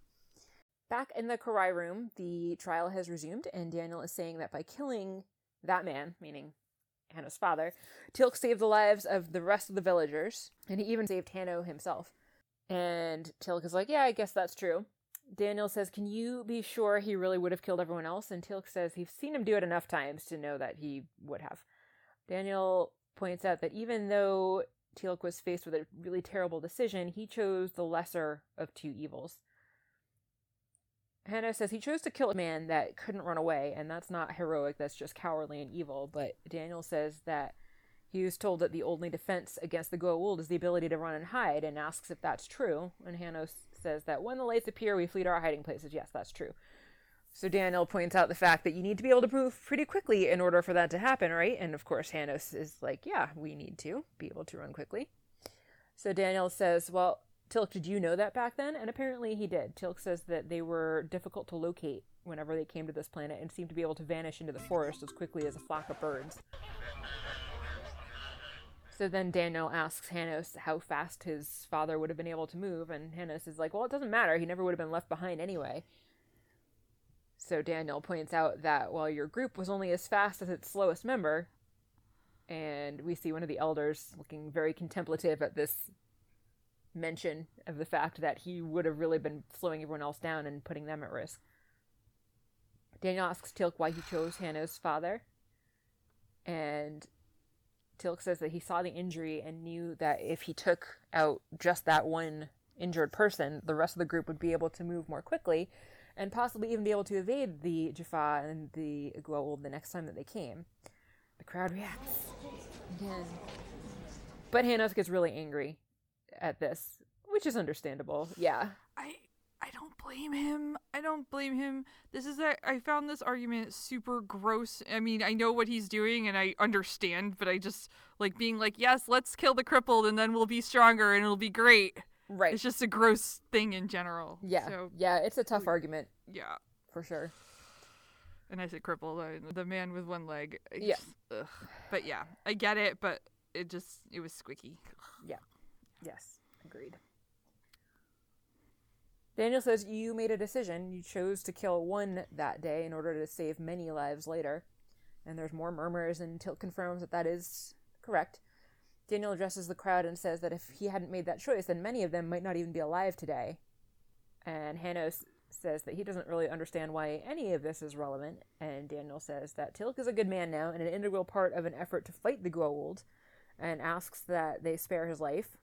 Back in the Cor-ai room, the trial has resumed, and Daniel is saying that by killing that man, meaning Hanno's father, Teal'c saved the lives of the rest of the villagers, and he even saved Hanno himself. And Teal'c is like, Yeah, I guess that's true. Daniel says, Can you be sure he really would have killed everyone else? And Teal'c says he's seen him do it enough times to know that he would have. Daniel points out that even though Teal'c was faced with a really terrible decision, he chose the lesser of two evils. Hannah says he chose to kill a man that couldn't run away, and that's not heroic, that's just cowardly and evil. But Daniel says that he was told that the only defense against the Goa'uld is the ability to run and hide, and asks if that's true. And Hanno says that when the lights appear, we flee to our hiding places. Yes, that's true. So Daniel points out the fact that you need to be able to move pretty quickly in order for that to happen, right? And of course, Hanos is like, yeah, we need to be able to run quickly. So Daniel says, well, Teal'c, did you know that back then? And apparently he did. Teal'c says that they were difficult to locate whenever they came to this planet and seemed to be able to vanish into the forest as quickly as a flock of birds. So then Daniel asks Hanos how fast his father would have been able to move, and Hanos is like, well, it doesn't matter. He never would have been left behind anyway. So Daniel points out that while your group was only as fast as its slowest member, and we see one of the elders looking very contemplative at this mention of the fact that he would have really been slowing everyone else down and putting them at risk. Daniel asks Teal'c why he chose Hanno's father, and Teal'c says that he saw the injury and knew that if he took out just that one injured person, the rest of the group would be able to move more quickly and possibly even be able to evade the Jaffa and the Goa'uld the next time that they came. The crowd reacts again. But Hanos gets really angry at this, which is understandable. Yeah. I I don't blame him. I don't blame him. This is a, I found this argument super gross. I mean, I know what he's doing and I understand, but I just like being like, "Yes, let's kill the crippled and then we'll be stronger and it'll be great." Right. It's just a gross thing in general. yeah. So, yeah, it's a tough argument yeah. for sure. And I said crippled, I, the man with one leg. I Yeah. But yeah, I get it, but it just it was squicky. Yes, agreed. Daniel says you made a decision. You chose to kill one that day in order to save many lives later. And there's more murmurs, and Teal'c confirms that that is correct. Daniel addresses the crowd and says that if he hadn't made that choice, then many of them might not even be alive today. And Hanos says that he doesn't really understand why any of this is relevant. And Daniel says that Teal'c is a good man now and an integral part of an effort to fight the Goa'uld, and asks that they spare his life.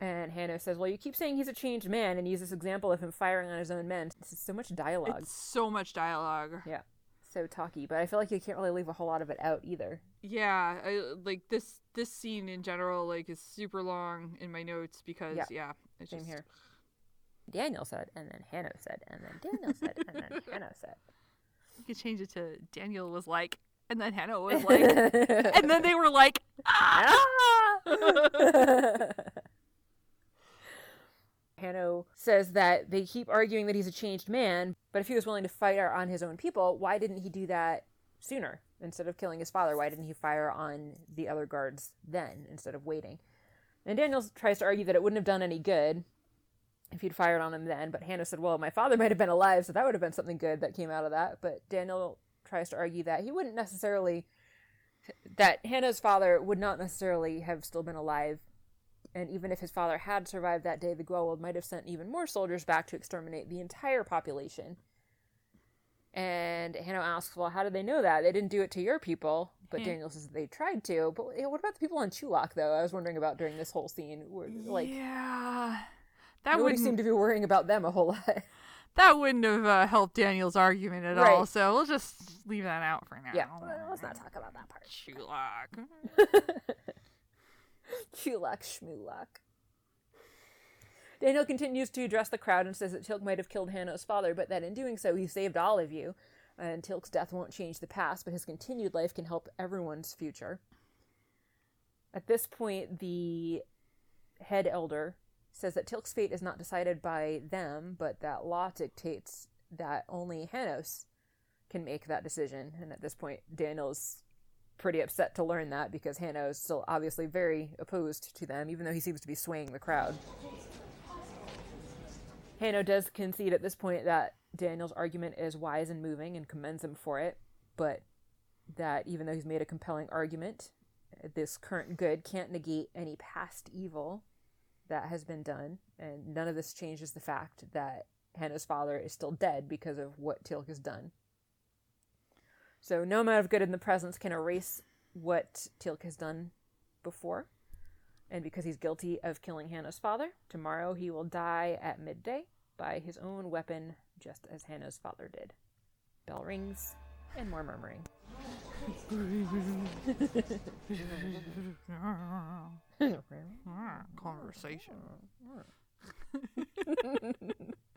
And Hanno says, Well, you keep saying he's a changed man and use this example of him firing on his own men. This is so much dialogue. It's so much dialogue. Yeah. So talky, but I feel like you can't really leave a whole lot of it out either. Yeah, I like this this scene in general like is super long in my notes because Yeah. yeah, it's Same just here. Daniel said, and then Hanno said, and then Daniel said, and then [LAUGHS] Hanno said. you could change it to Daniel was like and then Hannah was like [LAUGHS] and then they were like [LAUGHS] ah! Hanno says that they keep arguing that he's a changed man, but if he was willing to fight on his own people, why didn't he do that sooner instead of killing his father? Why didn't he fire on the other guards then instead of waiting? And Daniel tries to argue that it wouldn't have done any good if he'd fired on him then, but Hannah said, well, my father [LAUGHS] might have been alive, so that would have been something good that came out of that. But Daniel tries to argue that he wouldn't necessarily, that Hannah's father would not necessarily have still been alive. And even if his father had survived that day, the Goa'uld might have sent even more soldiers back to exterminate the entire population. And Hannah asks, well, how did they know that? They didn't do it to your people. But Yeah. Daniel says they tried to. But yeah, what about the people on Chulak, though? I was wondering about during this whole scene. Where, like, yeah, that nobody wouldn't seemed to be worrying about them a whole lot. [LAUGHS] that wouldn't have uh, helped Daniel's argument at all. So we'll just leave that out for now. yeah, let's not talk about that part. Chulak. [LAUGHS] [LAUGHS] [LAUGHS] Chulak Schmulak. Daniel continues to address the crowd and says that Teal'c might have killed Hanno's father, but that in doing so he saved all of you. And Teal'c's death won't change the past, but his continued life can help everyone's future. At this point, the head elder says that Teal'c's fate is not decided by them, but that law dictates that only Hanos can make that decision. And at this point, Daniel's pretty upset to learn that because Hanno is still obviously very opposed to them, even though he seems to be swaying the crowd. Hanno does concede at this point that Daniel's argument is wise and moving and commends him for it, but that even though he's made a compelling argument, this current good can't negate any past evil that has been done, and none of this changes the fact that Hanno's father is still dead because of what Teal'c has done. So no amount of good in the present can erase what Teal'c has done before. And because he's guilty of killing Hanno's father, tomorrow he will die at midday by his own weapon, just as Hanno's father did. Bell rings, and more murmuring. [LAUGHS] [LAUGHS] Conversation. [LAUGHS]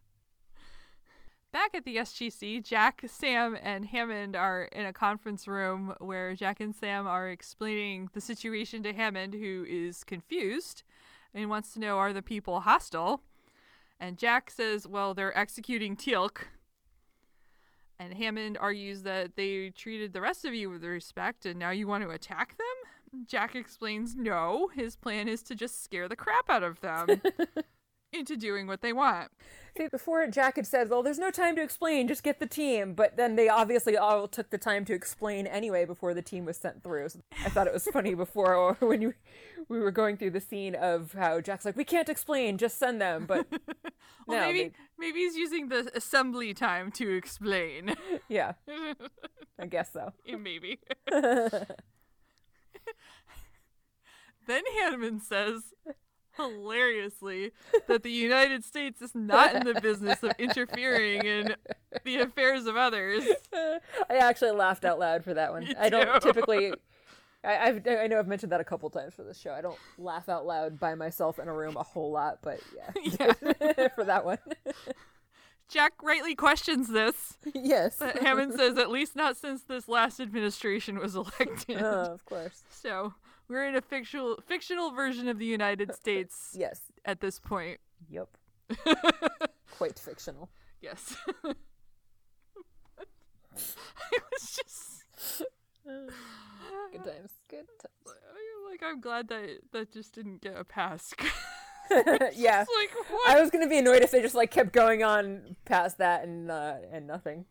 Back at the SGC, Jack, Sam, and Hammond are in a conference room where Jack and Sam are explaining the situation to Hammond, who is confused and wants to know are the people hostile? And Jack says, well, they're executing Teal'c. And Hammond argues that they treated the rest of you with respect and now you want to attack them? Jack explains no, his plan is to just scare the crap out of them [LAUGHS] into doing what they want. See, before Jack had said, well, there's no time to explain, just get the team. But then they obviously all took the time to explain anyway before the team was sent through. So I thought it was funny [LAUGHS] before [LAUGHS] when you, we were going through the scene of how Jack's like, we can't explain, just send them. But [LAUGHS] Well, no, maybe they- maybe he's using the assembly time to explain. yeah, I guess so. Yeah, maybe. then Hammond says, hilariously, that the United States is not in the business of interfering in the affairs of others. I actually laughed out loud for that one. [LAUGHS] I don't typically. I, I've, I know I've mentioned that a couple times for this show. I don't laugh out loud by myself in a room a whole lot, but yeah, [LAUGHS] [LAUGHS] for that one, Jack rightly questions this, yes, but Hammond says, at least not since this last administration was oh, elected. Oh, of course, So we're in a fictional fictional version of the United [LAUGHS] States yes, at this point. yep, [LAUGHS] quite fictional. Yes. [LAUGHS] I was just Good times, good times. like I'm glad that that just didn't get a pass. yeah, like what? I was gonna be annoyed if they just like kept going on past that and uh, and nothing.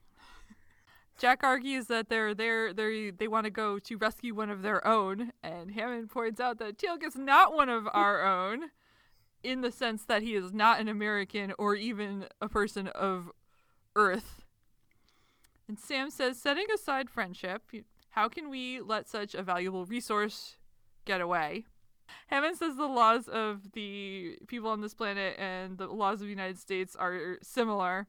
Jack argues that they're there they they want to go to rescue one of their own, and Hammond points out that Teal'c is not one of [LAUGHS] our own, in the sense that he is not an American or even a person of Earth. And Sam says, setting aside friendship, how can we let such a valuable resource get away? Hammond says the laws of the people on this planet and the laws of the United States are similar,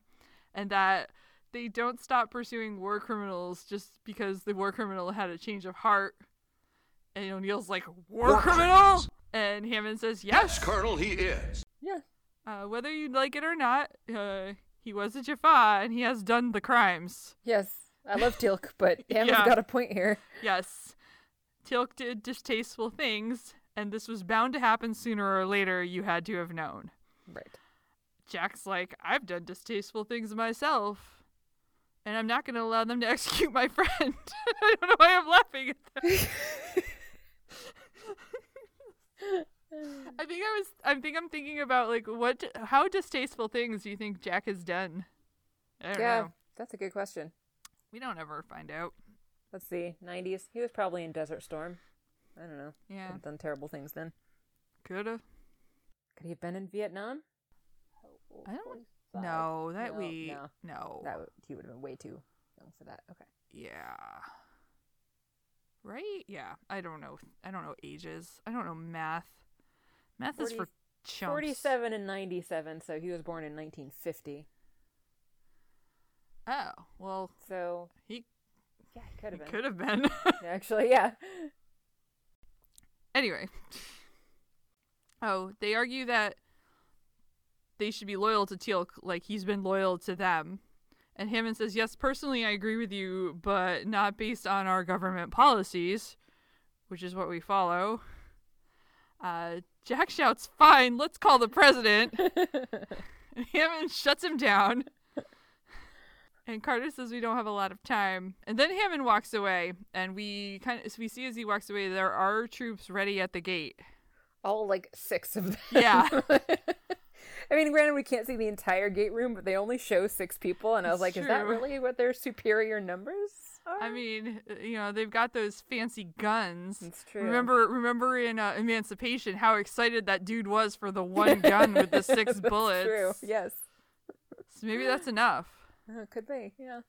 and that they don't stop pursuing war criminals just because the war criminal had a change of heart. And O'Neill's like, War, War criminal? criminals. And Hammond says, Yes, Yes. Colonel, he is. Yeah, Uh, whether you like it or not, uh, he was a Jaffa and he has done the crimes. yes, I love Teal'c, but [LAUGHS] Hammond's Yeah. got a point here. Yes. Teal'c did distasteful things, and this was bound to happen sooner or later, you had to have known. Right. Jack's like, I've done distasteful things myself. And I'm not going to allow them to [LAUGHS] execute my friend. [LAUGHS] I don't know why I'm laughing at that. [LAUGHS] I think I was. I think I'm thinking about like what, how distasteful things do you think Jack has done? I don't yeah, know. that's a good question. We don't ever find out. Let's see. 90s. He was probably in Desert Storm. I don't know. Yeah, Could have done terrible things then. coulda. Could he have been in Vietnam? I don't No, that No, we no. no. That would, he would have been way too young for that. Okay. Yeah. Right? Yeah. I don't know. I don't know ages. I don't know math. Math is for 40 chumps. 47 and 97, so he was born in 1950. Oh, well, So, he, yeah, he could have been. could have been. [LAUGHS] [LAUGHS] Actually, yeah. anyway. Oh, they argue that they should be loyal to Teal'c like he's been loyal to them. And Hammond says, Yes, personally I agree with you, but not based on our government policies, which is what we follow. Uh, Jack shouts, Fine, let's call the president. [LAUGHS] And Hammond shuts him down. And Carter says we don't have a lot of time. And then Hammond walks away, and we kind of we see as he walks away there are troops ready at the gate. All like six of them. Yeah. [LAUGHS] I mean, granted, we can't see the entire gate room, but they only show six people, and I was like, is that really what their superior numbers are? I mean, uh, you know, they've got those fancy guns. it's true. Remember, remember in uh, Emancipation how excited that dude was for the one gun with the [LAUGHS] six That's bullets. True. Yes. So maybe that's enough. Uh, could be. Yeah.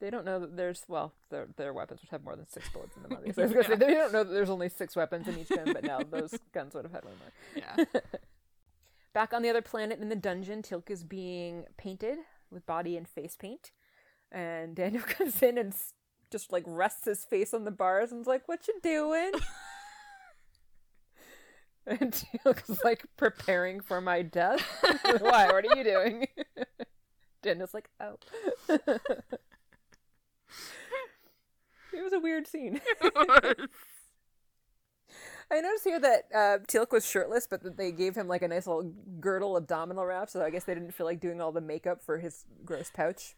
They don't know that there's well, their their weapons would have more than six bullets in them. Obviously, I was gonna say, [LAUGHS] they don't know that there's only six weapons in each gun, but now those guns would have had way more. Yeah. [LAUGHS] Back on the other planet in the dungeon, Teal'c is being painted with body and face paint. And Daniel [LAUGHS] comes in and just like rests his face on the bars and's like, What you doing? [LAUGHS] and Teal'c is like preparing for my death. [LAUGHS] Why? What are you doing? Daniel's like, Oh. it was a weird scene. I noticed here that uh, Teal'c was shirtless, but that they gave him like a nice little girdle abdominal wrap, so I guess they didn't feel like doing all the makeup for his gross pouch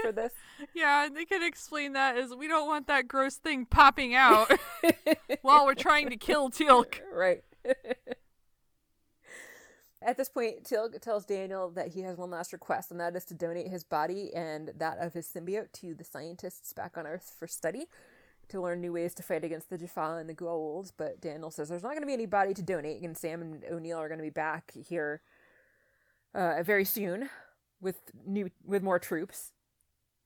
for this. [LAUGHS] yeah, and they could explain that as we don't want that gross thing popping out [LAUGHS] while we're trying to kill Teal'c. [LAUGHS] right. At this point, Teal'c tells Daniel that he has one last request, and that is to donate his body and that of his symbiote to the scientists back on Earth for study to learn new ways to fight against the Jaffa and the Goa'uld. But Daniel says there's not going to be anybody to donate, and Sam and O'Neill are going to be back here uh, very soon with new with more troops.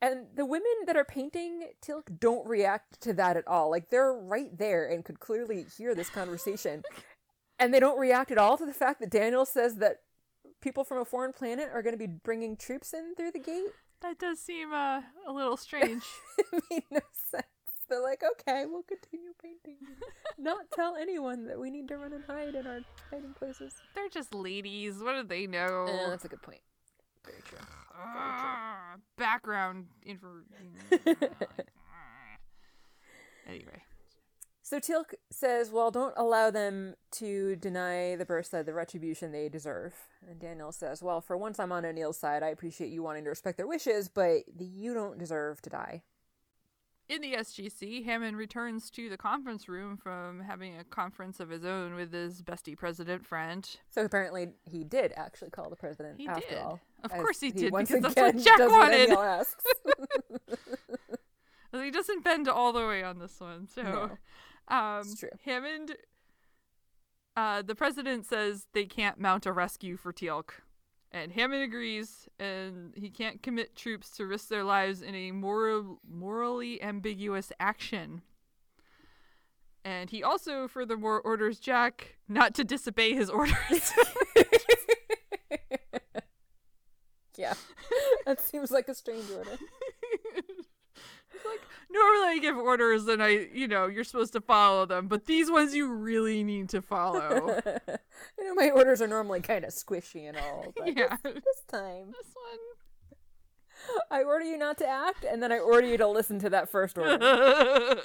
And the women that are painting Teal'c don't react to that at all. Like they're right there and could clearly hear this conversation. [LAUGHS] and they don't react at all to the fact that Daniel says that people from a foreign planet are going to be bringing troops in through the gate. That does seem uh, a little strange. [LAUGHS] it made no sense. They're like, okay, we'll continue painting. [LAUGHS] Not tell anyone that we need to run and hide in our hiding places. They're just ladies. What do they know? Eh, that's a good point. Very true. Ah, background info. [LAUGHS] [LAUGHS] anyway, So Teal'c says, well, don't allow them to deny the Byrsa the retribution they deserve. And Daniel says, well, for once I'm on O'Neill's side, I appreciate you wanting to respect their wishes, but you don't deserve to die. In the SGC, Hammond returns to the conference room from having a conference of his own with his bestie president friend. So apparently he did actually call the president He after did. all. Of course he did, once because that's what Jack wanted. Asks. [LAUGHS] He doesn't bend all the way on this one, so No, um. Hammond. Uh, the president says they can't mount a rescue for Teal'c, and Hammond agrees, and he can't commit troops to risk their lives in a moral, morally ambiguous action. And he also, furthermore, orders Jack not to disobey his orders. [LAUGHS] yeah. that seems like a strange order. [LAUGHS] It's like normally I give orders and I, you know, you're supposed to follow them, but these ones you really need to follow. [LAUGHS] you know, my orders are normally kind of squishy and all, [LAUGHS] but yeah. this, this time This one, I order you not to act, and then I order you to listen to that first order. [LAUGHS] one.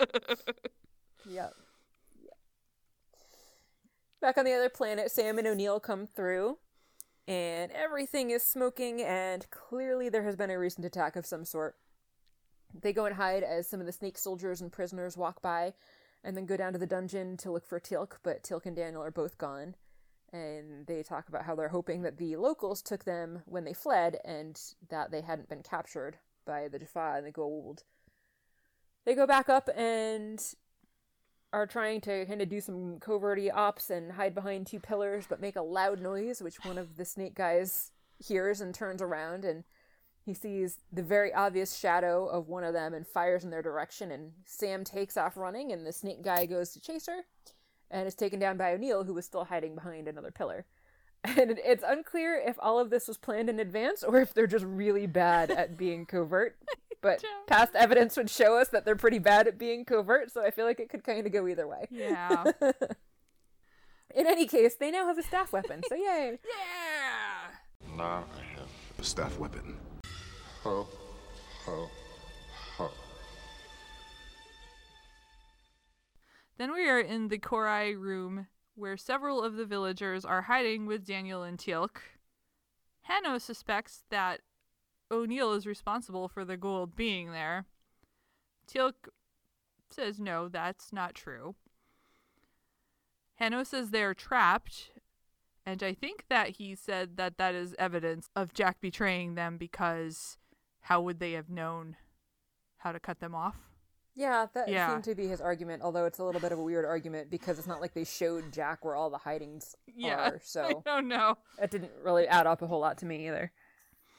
Yep. Back on the other planet, Sam and O'Neill come through, and everything is smoking, and clearly there has been a recent attack of some sort. They go and hide as some of the snake soldiers and prisoners walk by, and then go down to the dungeon to look for Teal'c, but Teal'c and Daniel are both gone. And they talk about how they're hoping that the locals took them when they fled, and that they hadn't been captured by the Jaffa and the Goa'uld. They go back up and are trying to kind of do some coverty ops and hide behind two pillars, but make a loud noise, which one of the snake guys hears and turns around, and he sees the very obvious shadow of one of them and fires in their direction. And Sam takes off running, and the snake guy goes to chase her, and is taken down by O'Neill, who was still hiding behind another pillar. [LAUGHS] And it's unclear if all of this was planned in advance or if they're just really bad at being covert. [LAUGHS] But past evidence would show us that they're pretty bad at being covert, so I feel like it could kind of go either way. Yeah. [LAUGHS] In any case, they now have a staff weapon, so yay! yeah. Now I have a staff weapon. Ho, ho, ho. Then we are in the Cor-ai room where several of the villagers are hiding with Daniel and Teal'c. Hanno suspects that O'Neill is responsible for the Goa'uld being there. Teal'c says no, that's not true. Hanno says they're trapped, and I think that he said that that is evidence of Jack betraying them because how would they have known how to cut them off? Yeah, that Yeah. seemed to be his argument, although it's a little bit of a weird argument because it's not like they showed Jack where all the hidings Yeah, are, [LAUGHS] I so don't know. that didn't really add up a whole lot to me either.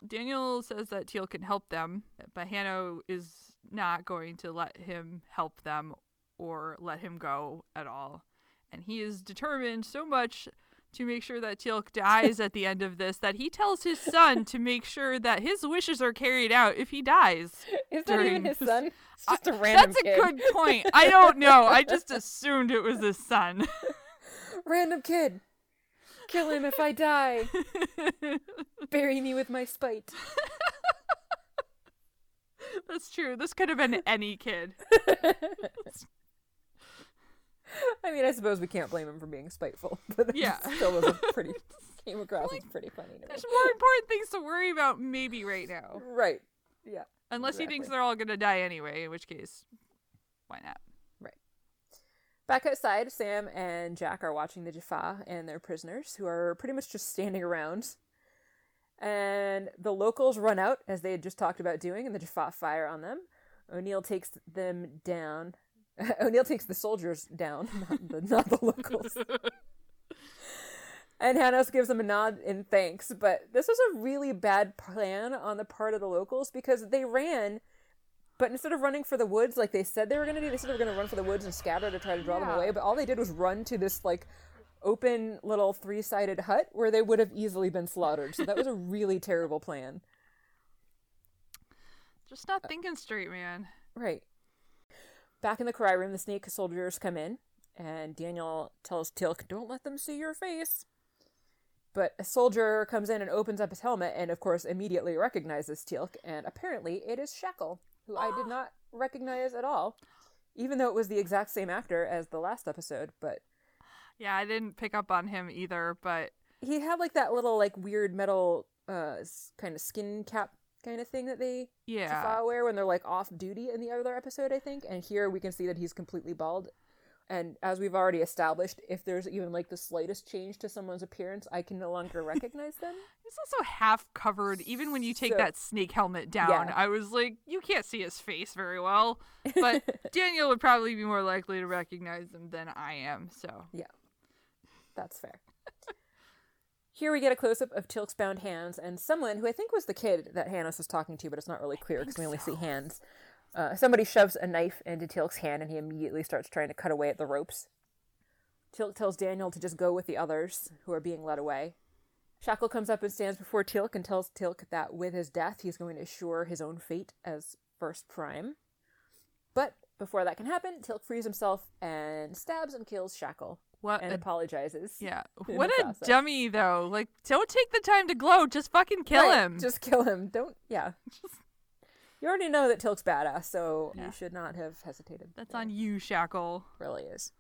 Daniel says that Teal'c can help them, but Hanno is not going to let him help them or let him go at all. And he is determined so much to make sure that Teal'c dies at the end of this that he tells his son to make sure that his wishes are carried out if he dies. [LAUGHS] Is that even his this- son? It's uh, just a random That's a kid. good point. I don't [LAUGHS] know. I just assumed it was his son. [LAUGHS] Random kid. Kill him if I die. Bury me with my spite. That's true. This could have been any kid. [LAUGHS] I mean, I suppose we can't blame him for being spiteful, [LAUGHS] but Yeah. still was a pretty [LAUGHS] came across as pretty funny to me. There's more important things to worry about maybe right now. Right. Yeah. Unless he thinks they're all gonna die anyway, in which case, why not? Right. Back outside, Sam and Jack are watching the Jaffa and their prisoners, who are pretty much just standing around. And the locals run out, as they had just talked about doing, and the Jaffa fire on them. O'Neill takes them down. [LAUGHS] O'Neill takes the soldiers down, [LAUGHS] not the, not the locals. [LAUGHS] and Hanos gives them a nod in thanks, but this was a really bad plan on the part of the locals because they ran but instead of running for the woods like they said they were going to do, they said they were going to run for the woods and scatter to try to draw them away. But all they did was run to this like open little three sided hut where they would have easily been slaughtered. So that was a really terrible plan. Just not uh, thinking straight, man. Right. Back in the Cor-ai room, the snake soldiers come in, and Daniel tells Teal'c, "Don't let them see your face." But a soldier comes in and opens up his helmet, and of course, immediately recognizes Teal'c, and apparently it is Shak'l, who I did not recognize at all, even though it was the exact same actor as the last episode. But Yeah, I didn't pick up on him either, but he had like that little like weird metal uh kind of skin cap kind of thing that they yeah. Jaffa wear when they're like off duty in the other episode, I think. And here we can see that he's completely bald. And as we've already established, if there's even like the slightest change to someone's appearance, I can no longer recognize them. [LAUGHS] He's also half covered. Even when you take So- that snake helmet down, Yeah. I was like, you can't see his face very well. But [LAUGHS] Daniel would probably be more likely to recognize him than I am. So yeah, That's fair. Here we get a close up of Teal'c's bound hands and someone who I think was the kid that Hannes was talking to, but it's not really clear because we only see hands. Uh, somebody shoves a knife into Teal'c's hand and he immediately starts trying to cut away at the ropes. Teal'c tells Daniel to just go with the others who are being led away. Shak'l comes up and stands before Teal'c and tells Teal'c that with his death he's going to assure his own fate as First Prime. But before that can happen, Teal'c frees himself and stabs and kills Shak'l what? and a- apologizes. yeah. [LAUGHS] What a process. dummy, though. Like, don't take the time to glow. Just fucking kill Right, him. Just kill him. Don't. Yeah. [LAUGHS] You already know that Teal'c's badass, so Yeah. you should not have hesitated. That's on you, Shak'l. Really is.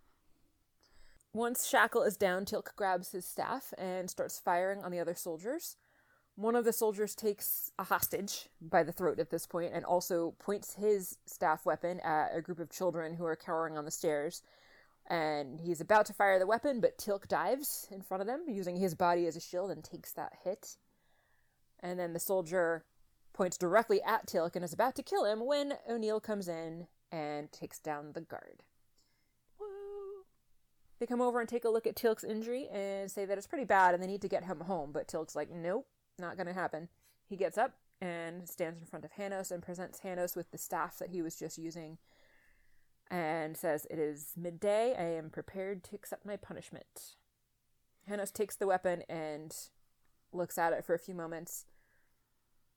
Once Shak'l is down, Teal'c grabs his staff and starts firing on the other soldiers. One of the soldiers takes a hostage by the throat at this point and also points his staff weapon at a group of children who are cowering on the stairs. And he's about to fire the weapon, but Teal'c dives in front of them, using his body as a shield, and takes that hit. And then the soldier points directly at Teal'c and is about to kill him when O'Neill comes in and takes down the guard. Woo. They come over and take a look at Teal'c's injury and say that it's pretty bad and they need to get him home. But Teal'c's like, nope, not to happen. He gets up and stands in front of Hanos and presents Hanos with the staff that he was just using and says, It is midday. I am prepared to accept my punishment. Hanos takes the weapon and looks at it for a few moments.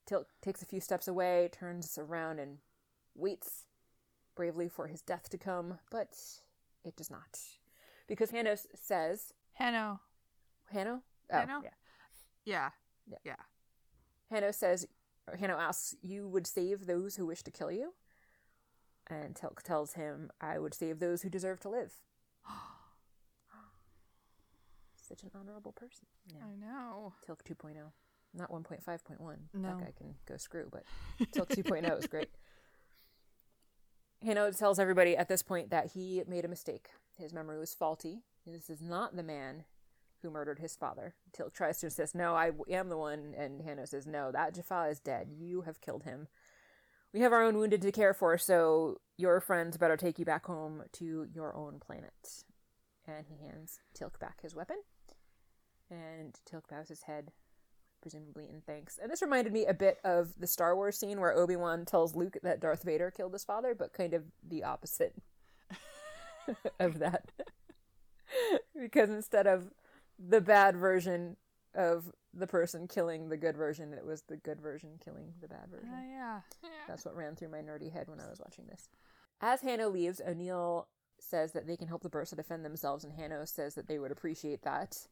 Teal'c takes a few steps away, turns around, and waits bravely for his death to come, but it does not. Because Hanos says, Hanno. Hanno? Oh, Hanno? yeah. Yeah. Yeah. Yeah. Hanno says, or Hanno asks, You would save those who wish to kill you? And Teal'c tells him, I would save those who deserve to live. [GASPS] Such an honorable person. Yeah. I know. Teal'c 2.0. Not 1.5.1. No. That guy can go screw, but Teal'c 2.0 is great. [LAUGHS] Hanno tells everybody at this point that he made a mistake. His memory was faulty. This is not the man who murdered his father. Teal'c tries to insist, no, I am the one, and Hanno says, no, that Jaffa is dead. You have killed him. We have our own wounded to care for, so your friends better take you back home to your own planet. And he hands Teal'c back his weapon. And Teal'c bows his head, presumably in thanks. And this reminded me a bit of the Star Wars scene where Obi Wan tells Luke that Darth Vader killed his father, but kind of the opposite [LAUGHS] of that. [LAUGHS] because instead of the bad version of the person killing the good version, it was the good version killing the bad version. Uh, yeah. yeah. [LAUGHS] That's what ran through my nerdy head when I was watching this. As Hanno leaves, O'Neill says that they can help the Byrsa defend themselves, and Hanno says that they would appreciate that.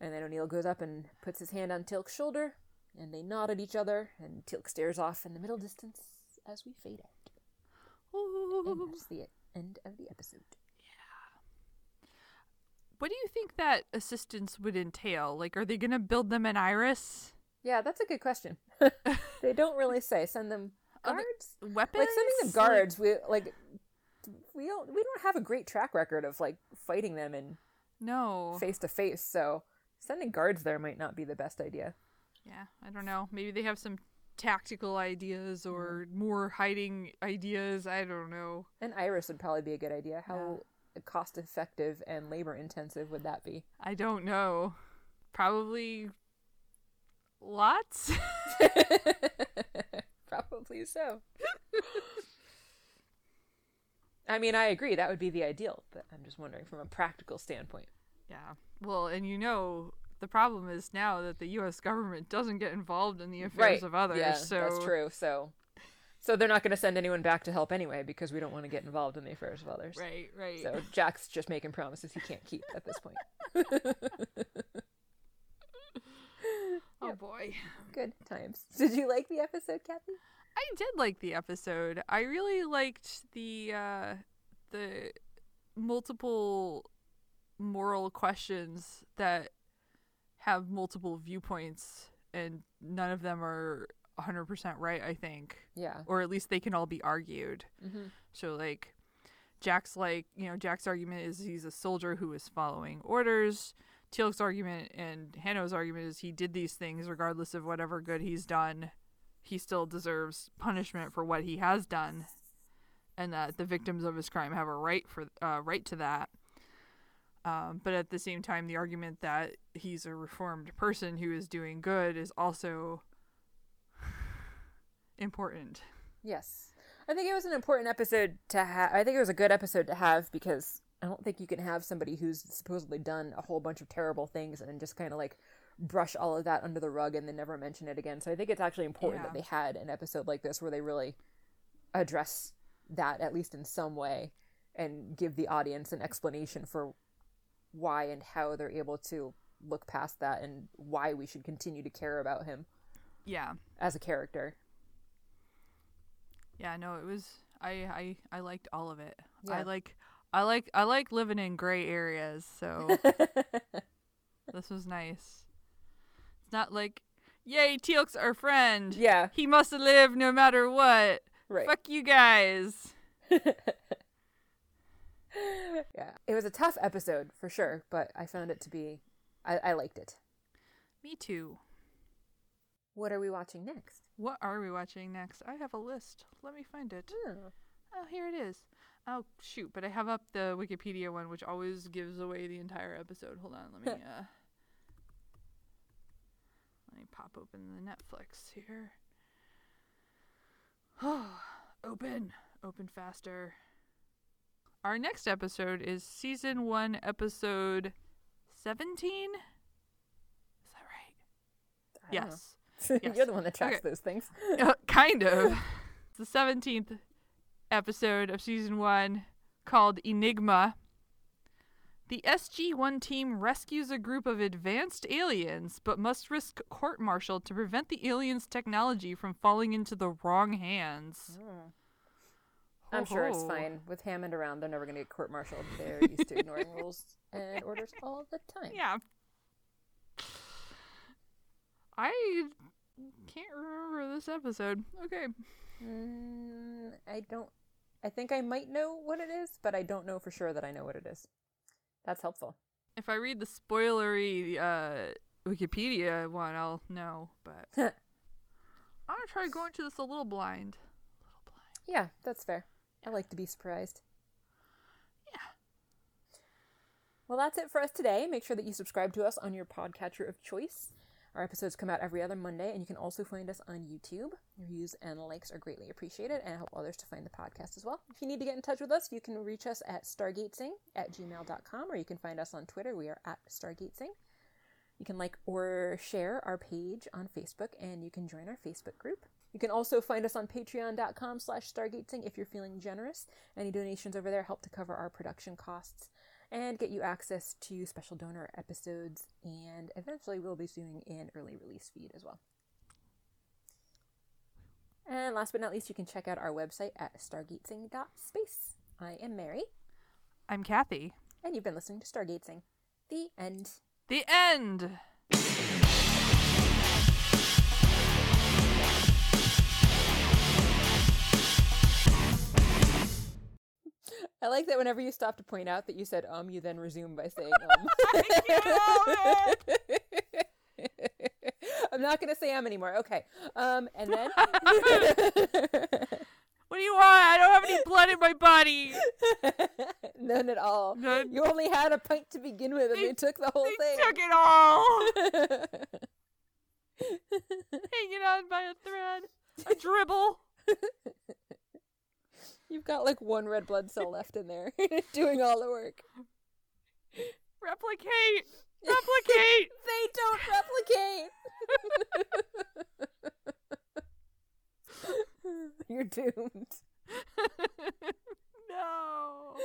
And then O'Neill goes up and puts his hand on Teal'c's shoulder, and they nod at each other, and Teal'c stares off in the middle distance as we fade out. And that's the end of the episode. What do you think that assistance would entail? Like, are they going to build them an iris? Yeah, that's a good question. [LAUGHS] they don't really say. Send them Other- guards? Weapons? like sending them guards, we like we don't we don't have a great track record of like fighting them in no. face to face, so sending guards there might not be the best idea. Yeah, I don't know. Maybe they have some tactical ideas or more hiding ideas. I don't know. An iris would probably be a good idea. How cost effective and labor intensive would that be? I don't know. Probably lots. [LAUGHS] [LAUGHS] Probably so. I mean, I agree that would be the ideal, but I'm just wondering from a practical standpoint. yeah. Well, and you know, the problem is now that the U.S. government doesn't get involved in the affairs of others. Yeah, so that's true. So, so they're not going to send anyone back to help anyway because we don't want to get involved in the affairs of others. Right, right. So Jack's just making promises he can't keep at this point. [LAUGHS] oh boy. Good times. [LAUGHS] Did you like the episode, Kathy? I did like the episode. I really liked the uh the multiple moral questions that have multiple viewpoints and none of them are 100% right, I think. Yeah. Or at least they can all be argued. Mm-hmm. So like Jack's like, you know, Jack's argument is he's a soldier who is following orders. Teal'c's argument and Hanno's argument is he did these things regardless of whatever good he's done. He still deserves punishment for what he has done, and that the victims of his crime have a right for uh, right to that. Um, but at the same time, the argument that he's a reformed person who is doing good is also important. Yes. I think it was an important episode to have. I think it was a good episode to have because I don't think you can have somebody who's supposedly done a whole bunch of terrible things and just kind of like brush all of that under the rug and then never mention it again. So I think it's actually important that they had an episode like this where they really address that at least in some way and give the audience an explanation for why and how they're able to look past that and why we should continue to care about him Yeah. as a character. Yeah, no, it was I I I liked all of it. I like I like I like living in gray areas, so [LAUGHS] this was nice. It's not like, yay, Teal'c's our friend. Yeah. He must live no matter what. Right. Fuck you guys. [LAUGHS] yeah. It was a tough episode for sure, but I found it to be I, I liked it. Me too. What are we watching next? What are we watching next? I have a list. Let me find it. Oh. Oh, here it is. Oh, shoot, but I have up the Wikipedia one, which always gives away the entire episode. Hold on, let me [LAUGHS] uh Let me pop open the Netflix here. Oh, [SIGHS] open. Open faster. Our next episode is season 1, episode 17? Is that right? Don't know. Yes. [LAUGHS] You're the one that tracks Okay. those things. Uh, kind of. [LAUGHS] It's the 17th episode of season one called Enigma. The SG 1 team rescues a group of advanced aliens, but must risk court martial to prevent the aliens' technology from falling into the wrong hands. I'm sure it's fine. With Hammond around, they're never going to get court martialed. They're used to ignoring [LAUGHS] rules and orders all the time. Yeah. I can't remember this episode. Okay. Mm, I don't. I think I might know what it is, but I don't know for sure that I know what it is. That's helpful. If I read the spoilery uh, Wikipedia one, I'll know. But [LAUGHS] I'm gonna try going to this a little blind. A little blind. Yeah, that's fair. I like to be surprised. Yeah. Well, that's it for us today. Make sure that you subscribe to us on your podcatcher of choice. Our episodes come out every other Monday, and you can also find us on YouTube. Reviews and likes are greatly appreciated and help others to find the podcast as well. If you need to get in touch with us, you can reach us at stargatesing at gmail.com, or you can find us on Twitter. We are at stargatesing. You can like or share our page on Facebook, and you can join our Facebook group. You can also find us on patreon.com slash stargatesing if you're feeling generous. Any donations over there help to cover our production costs and get you access to special donor episodes, and eventually we'll be doing an early release feed as well. And last but not least, you can check out our website at stargatesing.space. I am Mary, I'm Kathy. and you've been listening to Stargatesing. The end. The end. I like that whenever you stop to point out that you said um, you then resume by saying [LAUGHS] um. [LAUGHS] I'm not going to say um anymore. Okay. Um, and then. [LAUGHS] What do you want? I don't have any blood in my body. None at all. None. You only had a pint to begin with, and they, They- took the whole They thing. took it all. Hanging on by a thread. A dribble. You've got like one red blood cell left in there, [LAUGHS] doing all the work. Replicate! [LAUGHS] Replicate! [LAUGHS] they don't replicate! You're doomed. no.